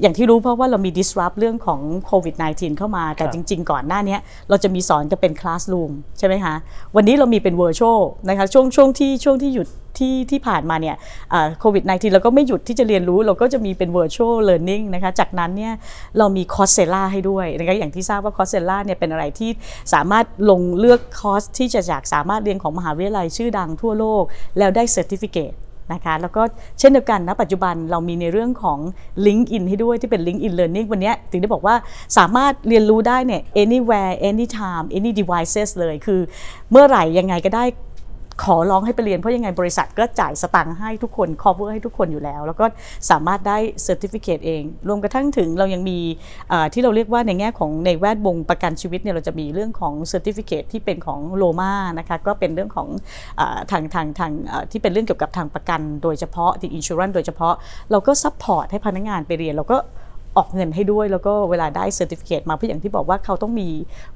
อย่างที่รู้เพราะว่าเรามี disrupt เรื่องของโควิด -19 เข้ามา แต่จริง ๆ ก่อนหน้านี้เราจะมีสอนจะเป็น classroom ใช่ไหมคะ วันนี้เรามีเป็น virtual นะคะช่วงช่วงที่ช่วงที่หยุดที่ที่ผ่านมาเนี่ยโควิด -19 เราก็ไม่หยุดที่จะเรียนรู้ เราก็จะมีเป็น virtual learning นะคะจากนั้นเนี่ยเรามี Coursera ให้ด้วยนะคะอย่างที่ทราบว่า Coursera เนี่ยเป็นอะไรที่สามารถลงเลือกคอร์สที่จะจากสามารถเรียนของมหาวิทยาลัยชื่อดังทั่วโลก แล้วได้ certificate นะคะแล้วก็เช่นเดียวกันนะปัจจุบันเรามีในเรื่องของ Link in ให้ด้วยที่เป็น Link in Learning วันนี้ถึงได้บอกว่าสามารถเรียนรู้ได้เนี่ย anywhere anytime any devices เลยคือเมื่อไหร่ยังไงก็ได้ ขอร้องให้ไปเรียนเพราะยังไงบริษัทก็จ่ายสตังค์ให้ทุกคน cover ให้ทุกคนอยู่แล้ว แล้วก็สามารถได้ certificate เอง รวมกระทั่งถึงเรายังมีที่เราเรียกว่าในแง่ของในแวดวงประกันชีวิตเนี่ยเราจะมีเรื่องของ certificate ที่เป็นของโลมานะคะก็เป็นเรื่องของทางทางทางที่เป็นเรื่องเกี่ยวกับทางประกัน โดยเฉพาะที่ insurance โดยเฉพาะเราก็ support ให้พนักงานไปเรียนเราก็ออกเงินให้ด้วยแล้วก็เวลาได้เซอร์ติฟิเคตมาเพื่ออย่างที่บอกว่าเขาต้องมี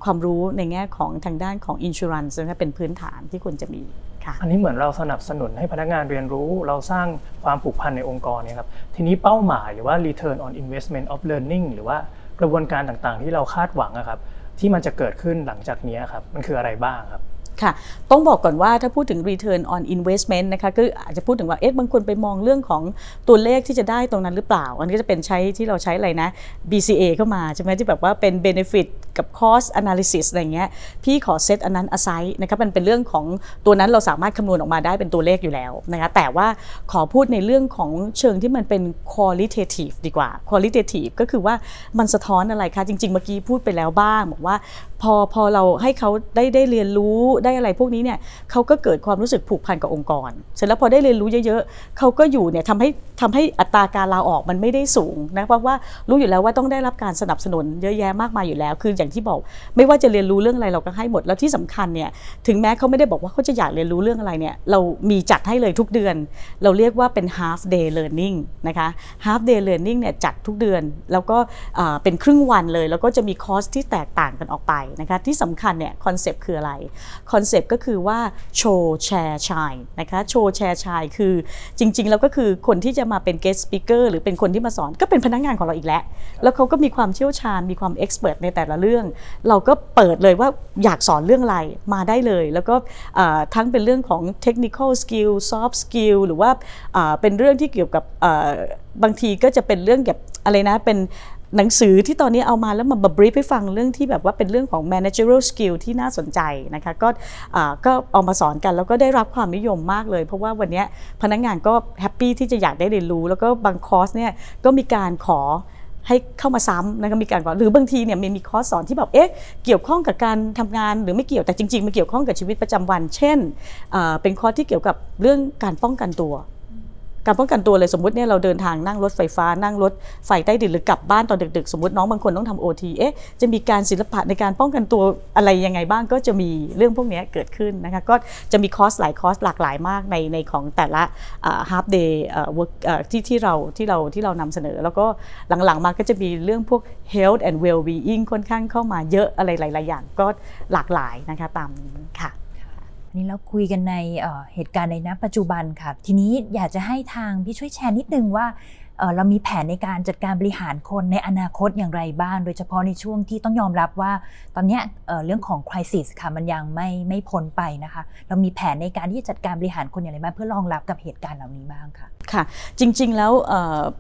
ความรู้ในแง่ของทางด้านของอินชูรันส์นะเป็นพื้นฐานที่ควรจะมี ค่ะอันนี้เหมือนเราสนับสนุนให้พนักงานเรียนรู้ เราสร้างความผูกพันในองค์กรเนี่ยครับทีนี้เป้าหมายหรือว่า return on investment of learning หรือว่ากระบวนการต่างๆ ที่เราคาดหวังครับที่มันจะเกิดขึ้นหลังจากนี้ครับมันคืออะไรบ้างครับ ค่ะ ต้องบอกก่อนว่าถ้าพูดถึง return on investment นะคะก็อาจจะพูดถึงว่าเอ๊ะบางคนไปมองเรื่องของตัวเลขที่จะได้ตรงนั้นหรือเปล่า อันนี้จะเป็นใช้ที่เราใช้อะไรนะ BCA เข้ามาใช่ไหมที่แบบว่าเป็น benefit กับ cost analysis อะไรเงี้ยพี่ขอเซตอันนั้น aside นะครับมันเป็นเรื่องของตัวนั้นเราสามารถคำนวณออกมาได้เป็นตัวเลขอยู่แล้วนะคะแต่ว่าขอพูดในเรื่องของเชิงที่มันเป็น qualitative ดีกว่า qualitative ก็คือว่ามันสะท้อนอะไรคะจริง ๆ เมื่อกี้พูดไปแล้วบ้างบอกว่า พอพอเราให้เขาได้ได้เรียนรู้ได้อะไรพวกนี้เนี่ยเขาก็เกิดความรู้สึกผูกพันกับองค์กร เสร็จแล้วพอได้เรียนรู้เยอะๆเขาก็อยู่เนี่ยทำให้ทำให้อัตราการลาออกมันไม่ได้สูงนะเพราะว่ารู้อยู่แล้วว่าต้องได้รับการสนับสนุนเยอะแยะมากมายอยู่แล้ว คืออย่างที่บอกไม่ว่าจะเรียนรู้เรื่องอะไรเราก็ให้หมดแล้วที่สำคัญเนี่ยถึงแม้เขาไม่ได้บอกว่าเขาจะอยากเรียนรู้เรื่องอะไรเนี่ยเรามีจัดให้เลยทุกเดือน เราเรียกว่าเป็น half day learning นะคะ half day learning เนี่ยจัดทุกเดือน แล้วก็เป็นครึ่งวันเลย แล้วก็จะมีคอร์สที่แตกต่างกันออกไปนะคะที่สำคัญเนี่ยคอนเซปต์คืออะไรคอนอนเซปต์ก็คือว่า show share shine นะคะ show share shine คือจริง ๆ แล้วก็คือคนที่จะมาเป็น guest speaker หรือเป็นคนที่มาสอนก็เป็นพนักงานของเราอีกแล้วแล้วเขาก็มีความเชี่ยวชาญมีความ expert ในแต่ละเรื่อง เราก็เปิดเลยว่าอยากสอนเรื่องอะไรมาได้เลย แล้วก็ทั้งเป็นเรื่องของ technical skill soft skill หรือว่าเป็นเรื่องที่เกี่ยวกับบางทีก็จะเป็นเรื่องแบบอะไรนะเป็น หนังสือที่ตอนนี้เอามาแล้วมา brief ให้ฟังเรื่องที่แบบว่าเป็นเรื่องของ managerial skill ที่น่าสนใจนะคะก็ก็เอามาสอนกันแล้วก็ได้รับความนิยมมากเลย เพราะว่าวันนี้พนักงานก็ happy ที่จะอยากได้เรียนรู้ แล้วก็บางคอร์สเนี่ยก็มีการขอให้เข้ามาซ้ำนะคะมีการก่อนหรือบางทีเนี่ยมันมีคอร์สสอนที่แบบเอ๊ะเกี่ยวข้องกับการทำงานหรือไม่เกี่ยวแต่จริงๆมันเกี่ยวข้องกับชีวิตประจำวัน เช่นเป็นคอร์สที่เกี่ยวกับเรื่องการป้องกันตัว การป้องกันตัวเลยสมมติเนี่ยเราเดินทางนั่งรถไฟฟ้านั่งรถไฟใต้ดินหรือกลับบ้านตอนดึกๆ สมมติน้องบางคนต้องทำ OT เอ๊ะจะมีการศิลปะในการป้องกันตัวอะไรยังไงบ้างก็จะมีเรื่องพวกนี้เกิดขึ้นนะคะก็จะมีคอร์สหลายคอร์สหลากหลายมากในในของแต่ละฮาร์ d เดย์ที่ที่เราที่เราที่เรานำเสนอ แล้วก็หลังๆมาก็จะมีเรื่องพวก health and well being ค่อนข้างเข้ามาเยอะอะไรหลายๆอย่างก็หลากหลายนะคะตามนี้ค่ะ นี่เราคุยกันในเเหตุการณ์ในณปัจจุบันค่ะ ทีนี้อยากจะให้ทางพี่ช่วยแชร์นิดนึงว่า เรามีแผนในการจัดการบริหารคนในอนาคตอย่างไรบ้าง โดยเฉพาะในช่วงที่ต้องยอมรับว่า ตอนนี้เรื่องของคริสิสค่ะมันยังไม่ไม่พ้นไปนะคะ เรามีแผนในการที่จะจัดการบริหารคนอย่างไรบ้างเพื่อรองรับกับเหตุการณ์เหล่านี้บ้างค่ะค่ะ จริง ๆ แล้ว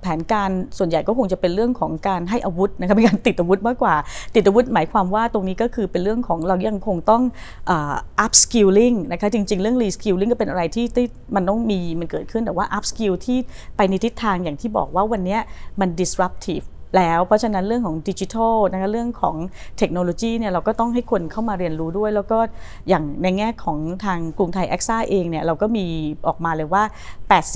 แผนการส่วนใหญ่ก็คงจะเป็นเรื่องของการให้อาวุธนะคะเป็นการติดอาวุธมากกว่า ติดอาวุธหมายความว่าตรงนี้ก็คือเป็นเรื่องของเรายังคงต้องอ่อ up skilling นะคะจริง ๆ เรื่อง re skilling ก็เป็นอะไรที่ที่มันต้องมีมันเกิดขึ้นแต่ว่า up skill ที่ไปในทิศทางอย่างที่บอกว่าวันนี้มัน disruptive แล้ว เพราะฉะนั้นเรื่องของดิจิทัลนะคะเรื่องของเทคโนโลยีเนี่ยเราก็ต้องให้คนเข้ามาเรียนรู้ด้วย แล้วก็อย่างในแง่ของทางกรุงไทยแอคซ่าเองเนี่ยเราก็มีออกมาเลยว่า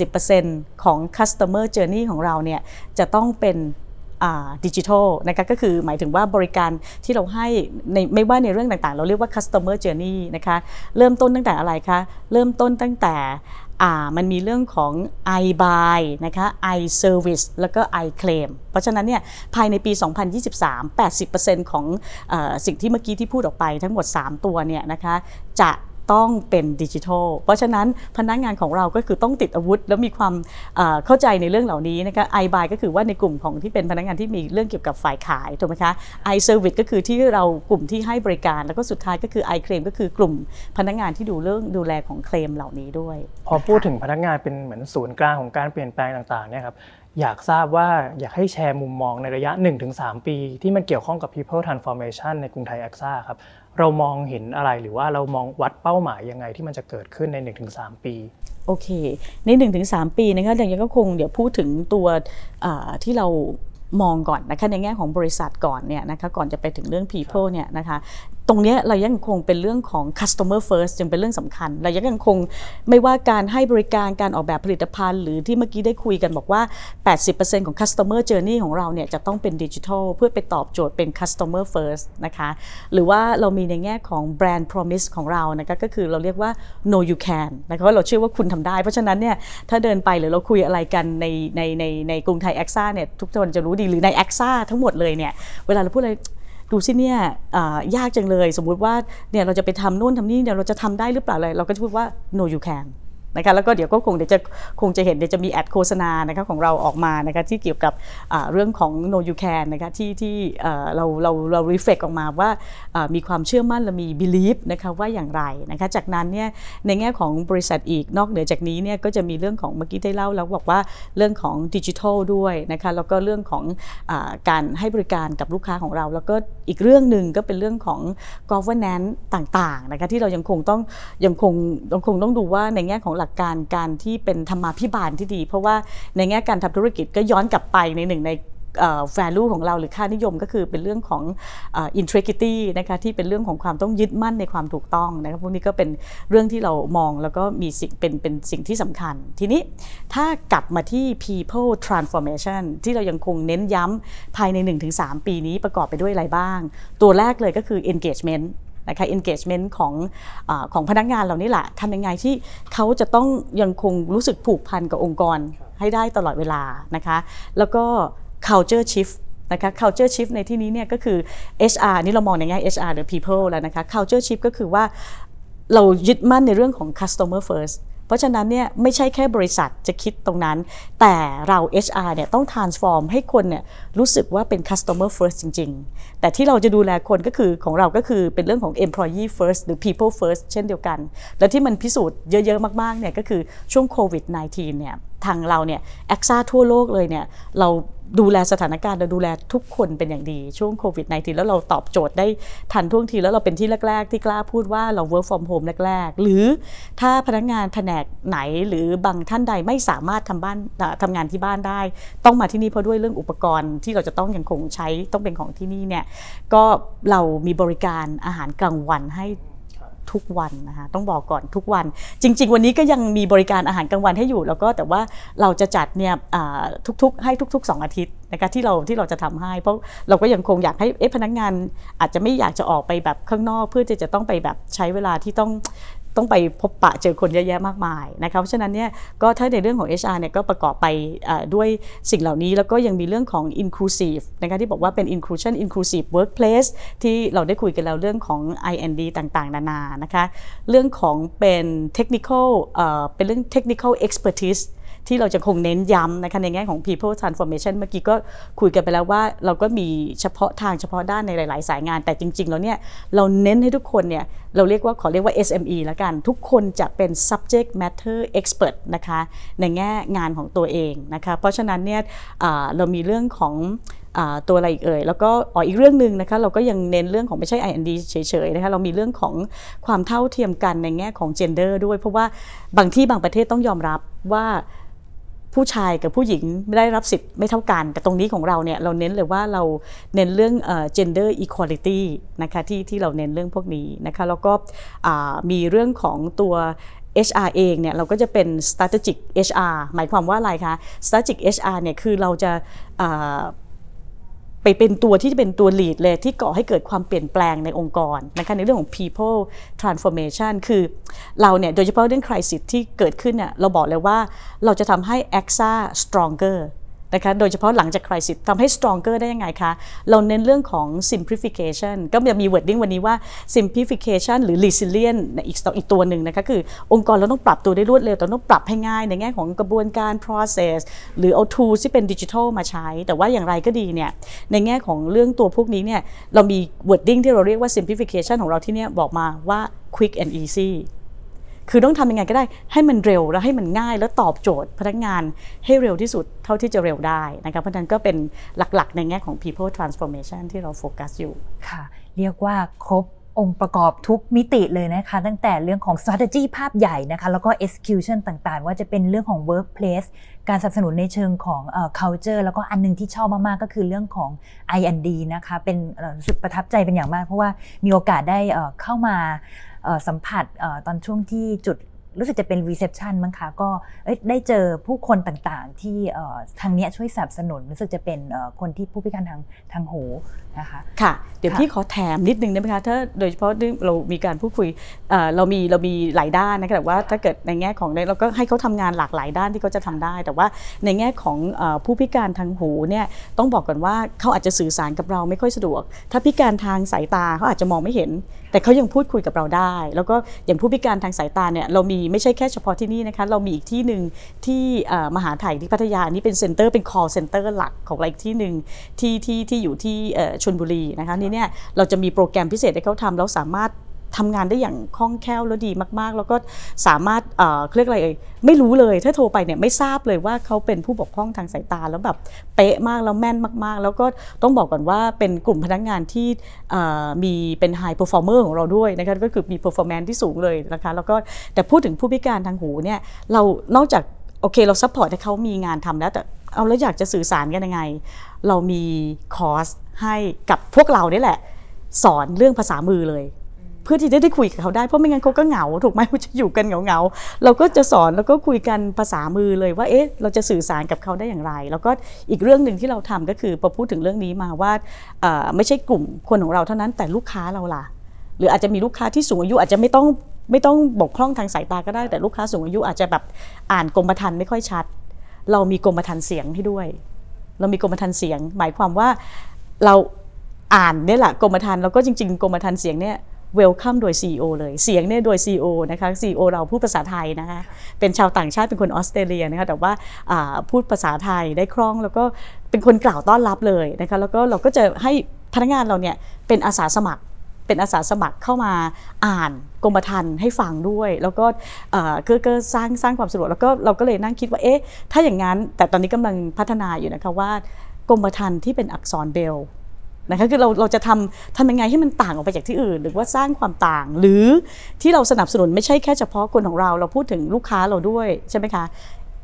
80%ของ customer journey ของเราเนี่ยจะต้องเป็นดิจิทัลนะคะก็คือหมายถึงว่าบริการที่เราให้ในไม่ว่าในเรื่องต่างๆ เราเรียกว่า customer journey นะคะเริ่มต้นตั้งแต่อะไรคะ เริ่มต้นตั้งแต่ มันมีเรื่องของ i buy นะคะ i service แล้วก็ i claim เพราะฉะนั้นเนี่ยภายในปี 2023 80%ของอสิ่งที่เมื่อกี้ที่พูดออกไปทั้งหมด 3 ตัวเนี่ยนะคะจะ ต้องเป็นดิจิทัล เพราะฉะนั้นพนักงานของเราก็คือต้องติดอาวุธ แล้วมีความเข้าใจในเรื่องเหล่านี้นะคะ i buy ก็คือว่าในกลุ่มของที่เป็นพนักงานที่มีเรื่องเกี่ยวกับฝ่ายขายถูกไหมคะ i service ก็คือที่เรากลุ่มที่ให้บริการ แล้วก็สุดท้ายก็คือ i claim ก็คือกลุ่มพนักงานที่ดูเรื่องดูแลของเคลมเหล่านี้ด้วย พอพูดถึงพนักงานเป็นเหมือนศูนย์กลางของการเปลี่ยนแปลงต่างๆเนี่ยครับอยากทราบว่าอยากให้แชร์มุมมองในระยะ 1-3 ปี ที่มันเกี่ยวข้องกับ people transformation ในกรุงไทยแอคซ่าครับ เรามองเห็นอะไรหรือว่าเรามองวัดเป้าหมายยังไงที่มันจะเกิดขึ้นใน 1-3 ปีโอเค ใน 1-3 ปีนะคะอย่างนี้ก็คงเดี๋ยวพูดถึงตัวที่เรามองก่อนนะคะในแง่ของบริษัทก่อนเนี่ยนะคะก่อนจะไปถึงเรื่อง people เนี่ยนะคะ ตรงนี้เรายังคงเป็นเรื่องของ customer first จึงเป็นเรื่องสำคัญ เรายังคงไม่ว่าการให้บริการการออกแบบผลิตภัณฑ์ หรือที่เมื่อกี้ได้คุยกันบอกว่า 80%ของ customer journey ของเราเนี่ยจะต้องเป็นดิจิทัลเพื่อไปตอบโจทย์เป็น customer first นะคะหรือว่าเรามีในแง่ของ brand promise ของเรานะคะก็คือเราเรียกว่า no you can นะคะว่าเราเชื่อว่าคุณทำได้ เพราะฉะนั้นเนี่ยถ้าเดินไปหรือเราคุยอะไรกันในในในในกรุงไทยแอคซ่าเนี่ยทุกคนจะรู้ดีหรือในแอคซ่าทั้งหมดเลยเนี่ยเวลาเราพูดอะไร ดูสิเนี่ยยากจังเลย สมมุติว่าเนี่ยเราจะไปทำนู่นทำนี่เนี่ยเราจะทำได้หรือเปล่าเลยเราก็จะพูดว่า no you can นะคะแล้วก็เดี๋ยวก็คงเดี๋ยวจะคงจะเห็นเดี๋ยวจะมีแอดโฆษณานะคะของเราออกมานะคะที่เกี่ยวกับเรื่องของ no you can นะคะที่ที่เราเราเรา reflect ออกมาว่ามีความเชื่อมั่นและมี belief นะคะว่าอย่างไรนะคะจากนั้นเนี่ยในแง่ของบริษัทอีกนอกเหนือจากนี้เนี่ยก็จะมีเรื่องของเมื่อกี้ได้เล่าแล้วบอกว่าเรื่องของดิจิทัลด้วยนะคะแล้วก็เรื่องของอการให้บริการกับลูกค้าของเรา แล้วก็อีกเรื่องหนึ่งก็เป็นเรื่องของ governance ต่างๆนะคะที่เรายังคงต้องยังคงยังคงต้องดูว่าในแง่ของหลักการการที่เป็นธรรมาภิบาลที่ดี เพราะว่าในแง่การทำธุรกิจก็ย้อนกลับไปในหนึ่งใน value ของเราหรือค่านิยมก็คือเป็นเรื่องของ integrity นะคะที่เป็นเรื่องของความต้องยึดมั่นในความถูกต้องนะครับพวกนี้ก็เป็นเรื่องที่เรามองแล้วก็มีสิ่งเป็นเป็นสิ่งที่สำคัญ ทีนี้ถ้ากลับมาที่ people transformation ที่เรายังคงเน้นย้ำภายใน 1-3 ปีนี้ประกอบไปด้วยอะไรบ้าง ตัวแรกเลยก็คือ engagement นะคะ engagement ของอของพนักงานเรานี่แหละทำยังไงที่เขาจะต้องยังคงรู้สึกผูกพันกับองค์กรให้ได้ตลอดเวลานะคะ แล้วก็ culture shift นะคะ culture shift ในที่นี้เนี่ยก็คือ HR นี่เรามองในแง่ HR หรือ people แล้วนะคะ culture shift ก็คือว่าเรายึดมั่นในเรื่องของ customer first เพราะฉะนั้นเนี่ยไม่ใช่แค่บริษัทจะคิดตรงนั้น แต่เรา HR เนี่ยต้อง transform ให้คนเนี่ยรู้สึกว่าเป็น customer first จริง ๆ แต่ที่เราจะดูแลคนก็คือของเราก็คือเป็นเรื่องของ employee first หรือ people first เช่นเดียวกัน และที่มันพิสูจน์เยอะ ๆ มากๆเนี่ยก็คือช่วงโควิด -19 เนี่ยทางเราเนี่ยแอคซ่าทั่วโลกเลยเนี่ยเรา ดูแลสถานการณ์เราดูแลทุกคนเป็นอย่างดีช่วงโควิด -19 แล้วเราตอบโจทย์ได้ทันท่วงทีแล้วเราเป็นที่แรก ๆ ที่กล้าพูดว่าเรา work from home แรก ๆ หรือถ้าพนักงานแผนกไหนหรือบางท่านใดไม่สามารถทำบ้านทำงานที่บ้านได้ ต้องมาที่นี่เพราะด้วยเรื่องอุปกรณ์ที่เราจะต้องยังคงใช้ต้องเป็นของที่นี่เนี่ยก็เรามีบริการอาหารกลางวันให้ ทุกวันนะคะต้องบอกก่อนทุกวัน จริง ๆ วันนี้ก็ยังมีบริการอาหารกลางวันให้อยู่ แล้วก็แต่ว่าเราจะจัดเนี่ยทุกๆ ให้ทุก ๆ 2 อาทิตย์นะคะที่เราที่เราจะทำให้ เพราะเราก็ยังคงอยากให้พนักงานอาจจะไม่อยากจะออกไปแบบข้างนอก เพื่อที่จะต้องไปแบบใช้เวลาที่ต้อง ต้องไปพบปะเจอคนเยอะแยะมากมายนะคะเพราะฉะนั้นเนี่ยก็ถ้าในเรื่องของ HR เนี่ยก็ประกอบไปด้วยสิ่งเหล่านี้ แล้วก็ยังมีเรื่องของ inclusive นะคะที่บอกว่าเป็น inclusion inclusive workplace ที่เราได้คุยกันแล้วเรื่องของ IND ต่างๆ นานานะคะเรื่องของเป็น technical เป็นเรื่อง technical expertise ที่เราจะคงเน้นย้ำนะคะในแง่ของ people transformation เมื่อกี้ก็คุยกันไปแล้วว่าเราก็มีเฉพาะทางเฉพาะด้านในหลาย ๆ สายงาน แต่จริง ๆ แล้วเนี่ยเราเน้นให้ทุกคนเนี่ยเราเรียกว่าขอเรียกว่า SME แล้วกัน ทุกคนจะเป็น subject matter expert นะคะในแง่งานของตัวเองนะคะเพราะฉะนั้นเนี่ยเรามีเรื่องของตัวอะไรอีกเอ่ย แล้วก็อ๋ออีกเรื่องหนึ่งนะคะเราก็ยังเน้นเรื่องของไม่ใช่ IND เฉยๆนะคะเรามีเรื่องของความเท่าเทียมกันในแง่ของ gender ด้วย เพราะว่าบางที่บางประเทศต้องยอมรับว่า ผู้ชายกับผู้หญิงไม่ได้รับสิทธิ์ไม่เท่ากัน แต่ตรงนี้ของเราเนี่ยเราเน้นเลยว่าเราเน้นเรื่อง gender equality นะคะที่ที่เราเน้นเรื่องพวกนี้นะคะแล้วก็มีเรื่องของตัว HR เองเนี่ยเราก็จะเป็น strategic HR หมายความว่าอะไรคะ strategic HR เนี่ยคือเราจะ ไปเป็นตัวที่จะเป็นตัว lead เลยที่ก่อให้เกิดความเปลี่ยนแปลงในองค์กรนะคะในเรื่องของ people transformation คือเราเนี่ยโดยเฉพาะเรื่อง crisis ที่เกิดขึ้นเนี่ยเราบอกเลยว่าเราจะทำให้ AXA stronger นะคะโดยเฉพาะหลังจากคริสิสทำให้ stronger ได้ยังไงคะ เราเน้นเรื่องของ simplification ก็จะมี wording วันนี้ว่า simplification หรือ resilient อีกอีกตัวหนึ่งนะคะคือองค์กรเราต้องปรับตัวได้รวดเร็ว แต่ต้องปรับให้ง่ายในแง่ของกระบวนการ process หรือเอา tools ที่เป็นดิจิทัลมาใช้ แต่ว่าอย่างไรก็ดีเนี่ยในแง่ของเรื่องตัวพวกนี้เนี่ยเรามี wording ที่เราเรียกว่า simplification ของเราที่เนี่ยบอกมาว่า quick and easy คือต้องทำยังไงก็ได้ให้มันเร็วแล้วให้มันง่ายแล้วตอบโจทย์พนักงานให้เร็วที่สุดเท่าที่จะเร็วได้นะครับเพราะนั้นก็เป็นหลักๆ ในแง่ของ people transformation ที่เราโฟกัสอยู่ค่ะ เรียกว่าครบองค์ประกอบทุกมิติเลยนะคะ ตั้งแต่เรื่องของ strategy ภาพใหญ่นะคะ แล้วก็ execution ต่างๆ ว่าจะเป็นเรื่องของ workplace การสนับสนุนในเชิงของ culture แล้วก็อันนึงที่ชอบมาก ๆ ก็คือเรื่องของ I&D นะคะ เป็นรู้สึกประทับใจเป็นอย่างมาก เพราะว่ามีโอกาสได้เข้ามา สัมผัสตอนช่วงที่จุดรู้สึกจะเป็นรีเซพชันมั้งคะก็ได้เจอผู้คนต่างๆ ที่ทางนี้ช่วยสนับสนุนรู้สึกจะเป็นคนที่ผู้พิการทางทางหูนะคะค่ะ เดี๋ยวพี่ขอแถมนิดนึงได้ไหมคะถ้าโดยเฉพาะเรามีการพูดคุยเรามีเรามีหลายด้านนะคะแต่ว่าถ้าเกิดในแง่ของเราก็ให้เขาทำงานหลากหลายด้านที่เขาจะทำได้ แต่ว่าในแง่ของผู้พิการทางหูเนี่ยต้องบอกก่อนว่าเขาอาจจะสื่อสารกับเราไม่ค่อยสะดวก ถ้าพิการทางสายตาเขาอาจจะมองไม่เห็น แต่เขายังพูดคุยกับเราได้ แล้วก็อย่างผู้พิการทางสายตาเนี่ยเรามีไม่ใช่แค่เฉพาะที่นี่นะคะเรามีอีกที่หนึ่งที่มหาไทยที่พัทยานี่เป็นเซ็นเตอร์เป็น call center หลักของอะไรที่หนึ่งที่ที่ที่อยู่ที่ชนบุรีนะคะนี่เนี่ยเราจะมีโปรแกรมพิเศษให้เขาทำแล้วสามารถ ทำงานได้อย่างคล่องแคล่วแล้วดีมาก ๆ แล้วก็สามารถเเรียกอะไรเอ่ยไม่รู้เลยถ้าโทรไปเนี่ยไม่ทราบเลยว่าเขาเป็นผู้บกพร่องทางสายตาแล้วแบบเป๊ะมากแล้วแม่นมาก ๆ แล้วก็ต้องบอกก่อนว่าเป็นกลุ่มพนักงานที่มีเป็น high performer ของเราด้วยนะคะก็คือมี performance ที่สูงเลยนะคะแล้วก็แต่พูดถึงผู้พิการทางหูเนี่ยเรานอกจากโอเคเรา support ให้เขามีงานทำแล้วแต่เอาแล้วอยากจะสื่อสารกันยังไง เรามีคอร์สให้กับพวกเรานี่แหละ สอนเรื่องภาษามือเลย เพื่อที่จะได้คุยกับเขาได้เพราะไม่งั้นเขาก็เหงาถูกไหมจะอยู่กันเหงาเหงาเราก็จะสอนแล้วก็คุยกันภาษามือเลยว่าเอ๊ะเราจะสื่อสารกับเขาได้อย่างไร แล้วก็อีกเรื่องหนึ่งที่เราทำก็คือพอพูดถึงเรื่องนี้มาว่าไม่ใช่กลุ่มคนของเราเท่านั้นแต่ลูกค้าเราล่ะ หรืออาจจะมีลูกค้าที่สูงอายุอาจจะไม่ต้องไม่ต้องบกพร่องทางสายตาก็ได้แต่ลูกค้าสูงอายุอาจจะแบบอ่านกรมธรรม์ไม่ค่อยชัด เรามีกรมธรรม์เสียงให้ด้วย เรามีกรมธรรม์เสียง หมายความว่าเราอ่านเนี่ยแหละกรมธรรม์แล้วก็จริง ๆ กรมธรรม์เสียงเนี่ย เวลคัมโดย CEO เลย เสียงเนี่ยโดย CEO นะคะ CEO เราพูดภาษาไทยนะคะ เป็นชาวต่างชาติเป็นคนออสเตรเลียนะคะ แต่ว่าพูดภาษาไทยได้คล่องแล้วก็เป็นคนกล่าวต้อนรับเลยนะคะ แล้วก็เราก็จะให้พนักงานเราเนี่ยเป็นอาสาสมัครเป็นอาสาสมัครเข้ามาอ่านกรมธรรม์ให้ฟังด้วย แล้วก็ก็สร้างสร้างความสะดวกแล้วก็เราก็เลยนั่งคิดว่าเอ๊ะถ้าอย่างนั้นแต่ตอนนี้กำลังพัฒนาอยู่นะคะว่ากรมธรรม์ที่เป็นอักษรเบล นะคะคือเราเราจะทำทำยังไงให้มันต่างออกไปจากที่อื่น หรือว่าสร้างความต่าง หรือที่เราสนับสนุนไม่ใช่แค่เฉพาะคนของเรา เราพูดถึงลูกค้าเราด้วยใช่ไหมคะ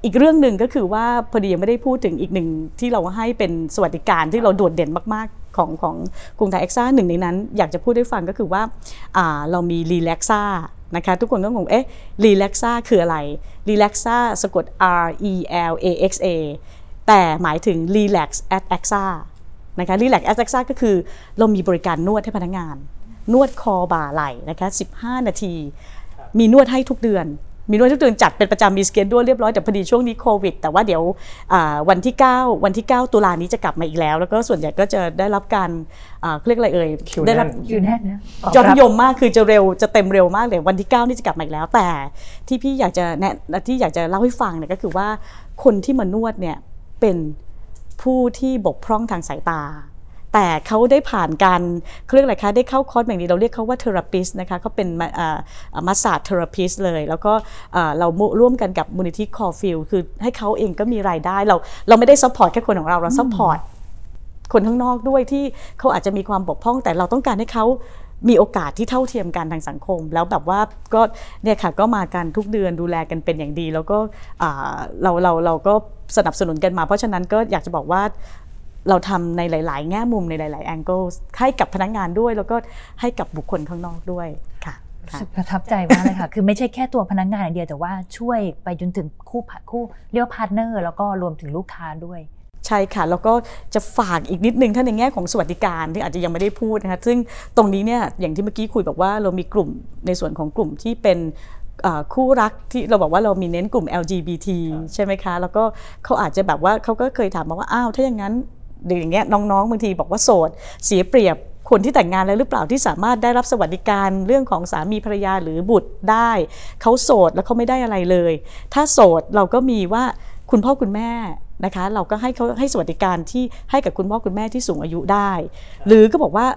อีกเรื่องหนึ่งก็คือว่าพอดียังไม่ได้พูดถึงอีกหนึ่งที่เราให้เป็นสวัสดิการที่เราโดดเด่นมากๆของของกรุงไทยเอ็กซ่าหนึ่งในนั้น อยากจะพูดให้ฟังก็คือว่าาเรามีรีแลกซ่านะคะทุกคนก็งงเอ๊ะรีแลกซ่าคืออะไรรีแลกซ่าสะกด R E L A X A แต่หมายถึง relax at AXA นะคะ relax at AXA ก็คือเรามีบริการนวดให้พนักงาน นวดคอบ่าไหล่นะคะ15 นาที มีนวดให้ทุกเดือน มีนวดทุกเดือนจัดเป็นประจำมีสเกจด้วยเรียบร้อยแต่พอดีช่วงนี้โควิด แต่ว่าเดี๋ยวอ่าวันที่ 9 วันที่ 9 ตุลานี้จะกลับมาอีกแล้ว แล้วก็ส่วนใหญ่ก็จะได้รับการอ่าเขาเรียกอะไรเอ่ยคิวแน่นได้รับอยู่แน่นนะยอดนิยมมากคือจะเร็วจะเต็มเร็วมากเลยวันที่ 9 นี่จะกลับมาอีกแล้ว แต่ที่พี่อยากจะแนะที่อยากจะเล่าให้ฟังเนี่ยก็คือว่าคนที่มานวดเนี่ยเป็น ผู้ที่บกพร่องทางสายตา แต่เขาได้ผ่านการเขาเรียกอะไรคะได้เข้าคอร์สแบบนี้เราเรียกเขาว่า therapist นะคะเขาเป็น massage therapist เลย แล้วก็เอ่อเราร่วมกันกับมูลนิธิคอลฟิลด์คือให้เขาเองก็มีรายได้เราเราไม่ได้ support แค่คนของเราเรา support คนข้างนอกด้วยที่เขาอาจจะมีความบกพร่องแต่เราต้องการให้เขา มีโอกาสที่เท่าเทียมกันทางสังคม แล้วแบบว่าก็เนี่ยค่ะก็มากันทุกเดือนดูแลกันเป็นอย่างดี แล้วก็อ่าเราเราเราก็สนับสนุนกันมา เพราะฉะนั้นก็อยากจะบอกว่าเราทำในหลาย ๆ แง่มุมในหลาย ๆ angle ให้กับพนักงานด้วย แล้วก็ให้กับบุคคลข้างนอกด้วยค่ะรู้สึกประทับใจมากเลยค่ะ คือไม่ใช่แค่ตัวพนักงานอย่างเดียวแต่ว่าช่วยไปจนถึงคู่คู่เรียกว่า partnerอร์ แล้วก็รวมถึงลูกค้าด้วย ใช่ค่ะ แล้วก็จะฝากอีกนิดนึง ถ้าในแง่ของสวัสดิการที่อาจจะยังไม่ได้พูดนะคะซึ่งตรงนี้เนี่ยอย่างที่เมื่อกี้คุยบอกว่าเรามีกลุ่มในส่วนของกลุ่มที่เป็นคู่รักที่เราบอกว่าเรามีเน้นกลุ่ม LGBT ใช่ไหมคะ แล้วก็เขาอาจจะแบบว่าเขาก็เคยถามมาว่าอ้าวถ้าอย่างนั้นเด็กอย่างเงี้ยน้องๆบางทีบอกว่าโสดเสียเปรียบคนที่แต่งงานแล้วหรือเปล่าที่สามารถได้รับสวัสดิการเรื่องของสามีภรรยาหรือบุตรได้เขาโสดแล้วเขาไม่ได้อะไรเลย ถ้าโสดเราก็มีว่าคุณพ่อคุณแม่ นะคะเราก็ให้เขาให้สวัสดิการที่ให้กับคุณพ่อคุณแม่ที่สูงอายุได้ หรือก็บอกว่า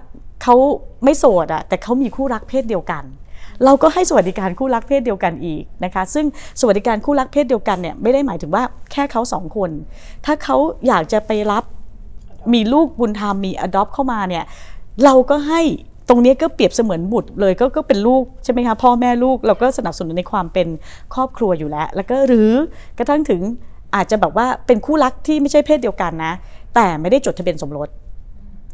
เขาไม่โสดอะแต่เขามีคู่รักเพศเดียวกัน เราก็ให้สวัสดิการคู่รักเพศเดียวกันอีกนะคะ ซึ่งสวัสดิการคู่รักเพศเดียวกันเนี่ยไม่ได้หมายถึงว่าแค่เขาสองคน ถ้าเขาอยากจะไปรับมีลูกบุญธรรมมี adopt เข้ามาเนี่ยเราก็ให้ตรงนี้ก็เปรียบเสมือนบุตรเลยก็ก็เป็นลูกใช่ไหมคะพ่อแม่ลูกเราก็สนับสนุนในความเป็นครอบครัวอยู่แล้ว แล้วก็หรือกระทั่งถึง อาจจะแบบว่าเป็นคู่รักที่ไม่ใช่เพศเดียวกันนะ แต่ไม่ได้จดทะเบียนสมรส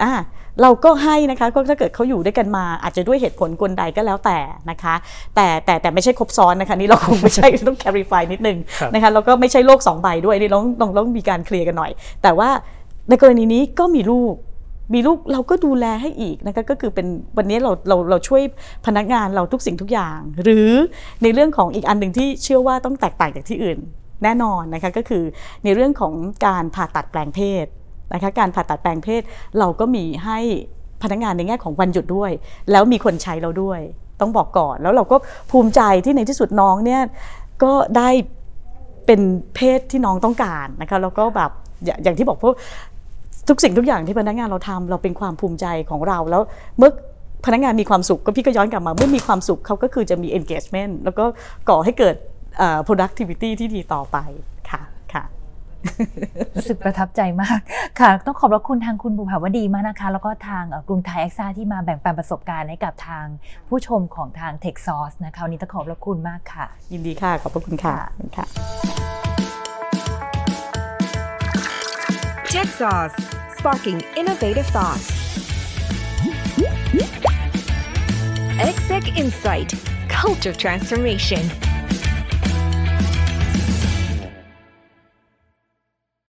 อ่าเราก็ให้นะคะก็ถ้าเกิดเขาอยู่ด้วยกันมา อาจจะด้วยเหตุผลกลใดก็แล้วแต่นะคะ แต่แต่แต่ไม่ใช่ครบซ้อนนะคะนี่เราคงไม่ใช่ต้อง clarify นิดนึงครับนะคะแล้วก็ไม่ใช่โลกสองใบด้วยนี่ต้องต้องต้องมีการเคลียร์กันหน่อย แต่ว่าในกรณีนี้ก็มีลูกมีลูกเราก็ดูแลให้อีกนะคะก็คือเป็นวันนี้เราเราเราช่วยพนักงานเราทุกสิ่งทุกอย่าง หรือในเรื่องของอีกอันหนึ่งที่เชื่อว่าต้องแตกต่างจากที่อื่น แน่นอนนะคะก็คือในเรื่องของการผ่าตัดแปลงเพศนะคะการผ่าตัดแปลงเพศเราก็มีให้พนักงานในแง่ของวันหยุดด้วย แล้วมีคนใช้เราด้วย ต้องบอกก่อนแล้วเราก็ภูมิใจที่ในที่สุดน้องเนี่ยก็ได้เป็นเพศที่น้องต้องการนะคะแล้วก็แบบอย่างที่บอกพวกทุกสิ่งทุกอย่างที่พนักงานเราทำเราเป็นความภูมิใจของเราแล้วเมื่อพนักงานมีความสุขก็พี่ก็ย้อนกลับมา เมื่อมีความสุขเขาก็คือจะมี engagement แล้วก็ก่อให้เกิด productivity ที่ดีต่อไปค่ะค่ะรู้สึกประทับใจมากค่ะ ต้องขอบพระคุณทางคุณบุภาวดีมากนะคะ แล้วก็ทางเอ่อกรุงไทยเอ็กซ่าที่มาแบ่งปันประสบการณ์ให้กับทางผู้ชมของทาง Tech Source นะคะวันนี้ต้องขอบพระคุณมากค่ะ ยินดีค่ะ ขอบพระคุณค่ะค่ะ Tech Sauce, sparking innovative thoughts. Exec Insight, culture transformation.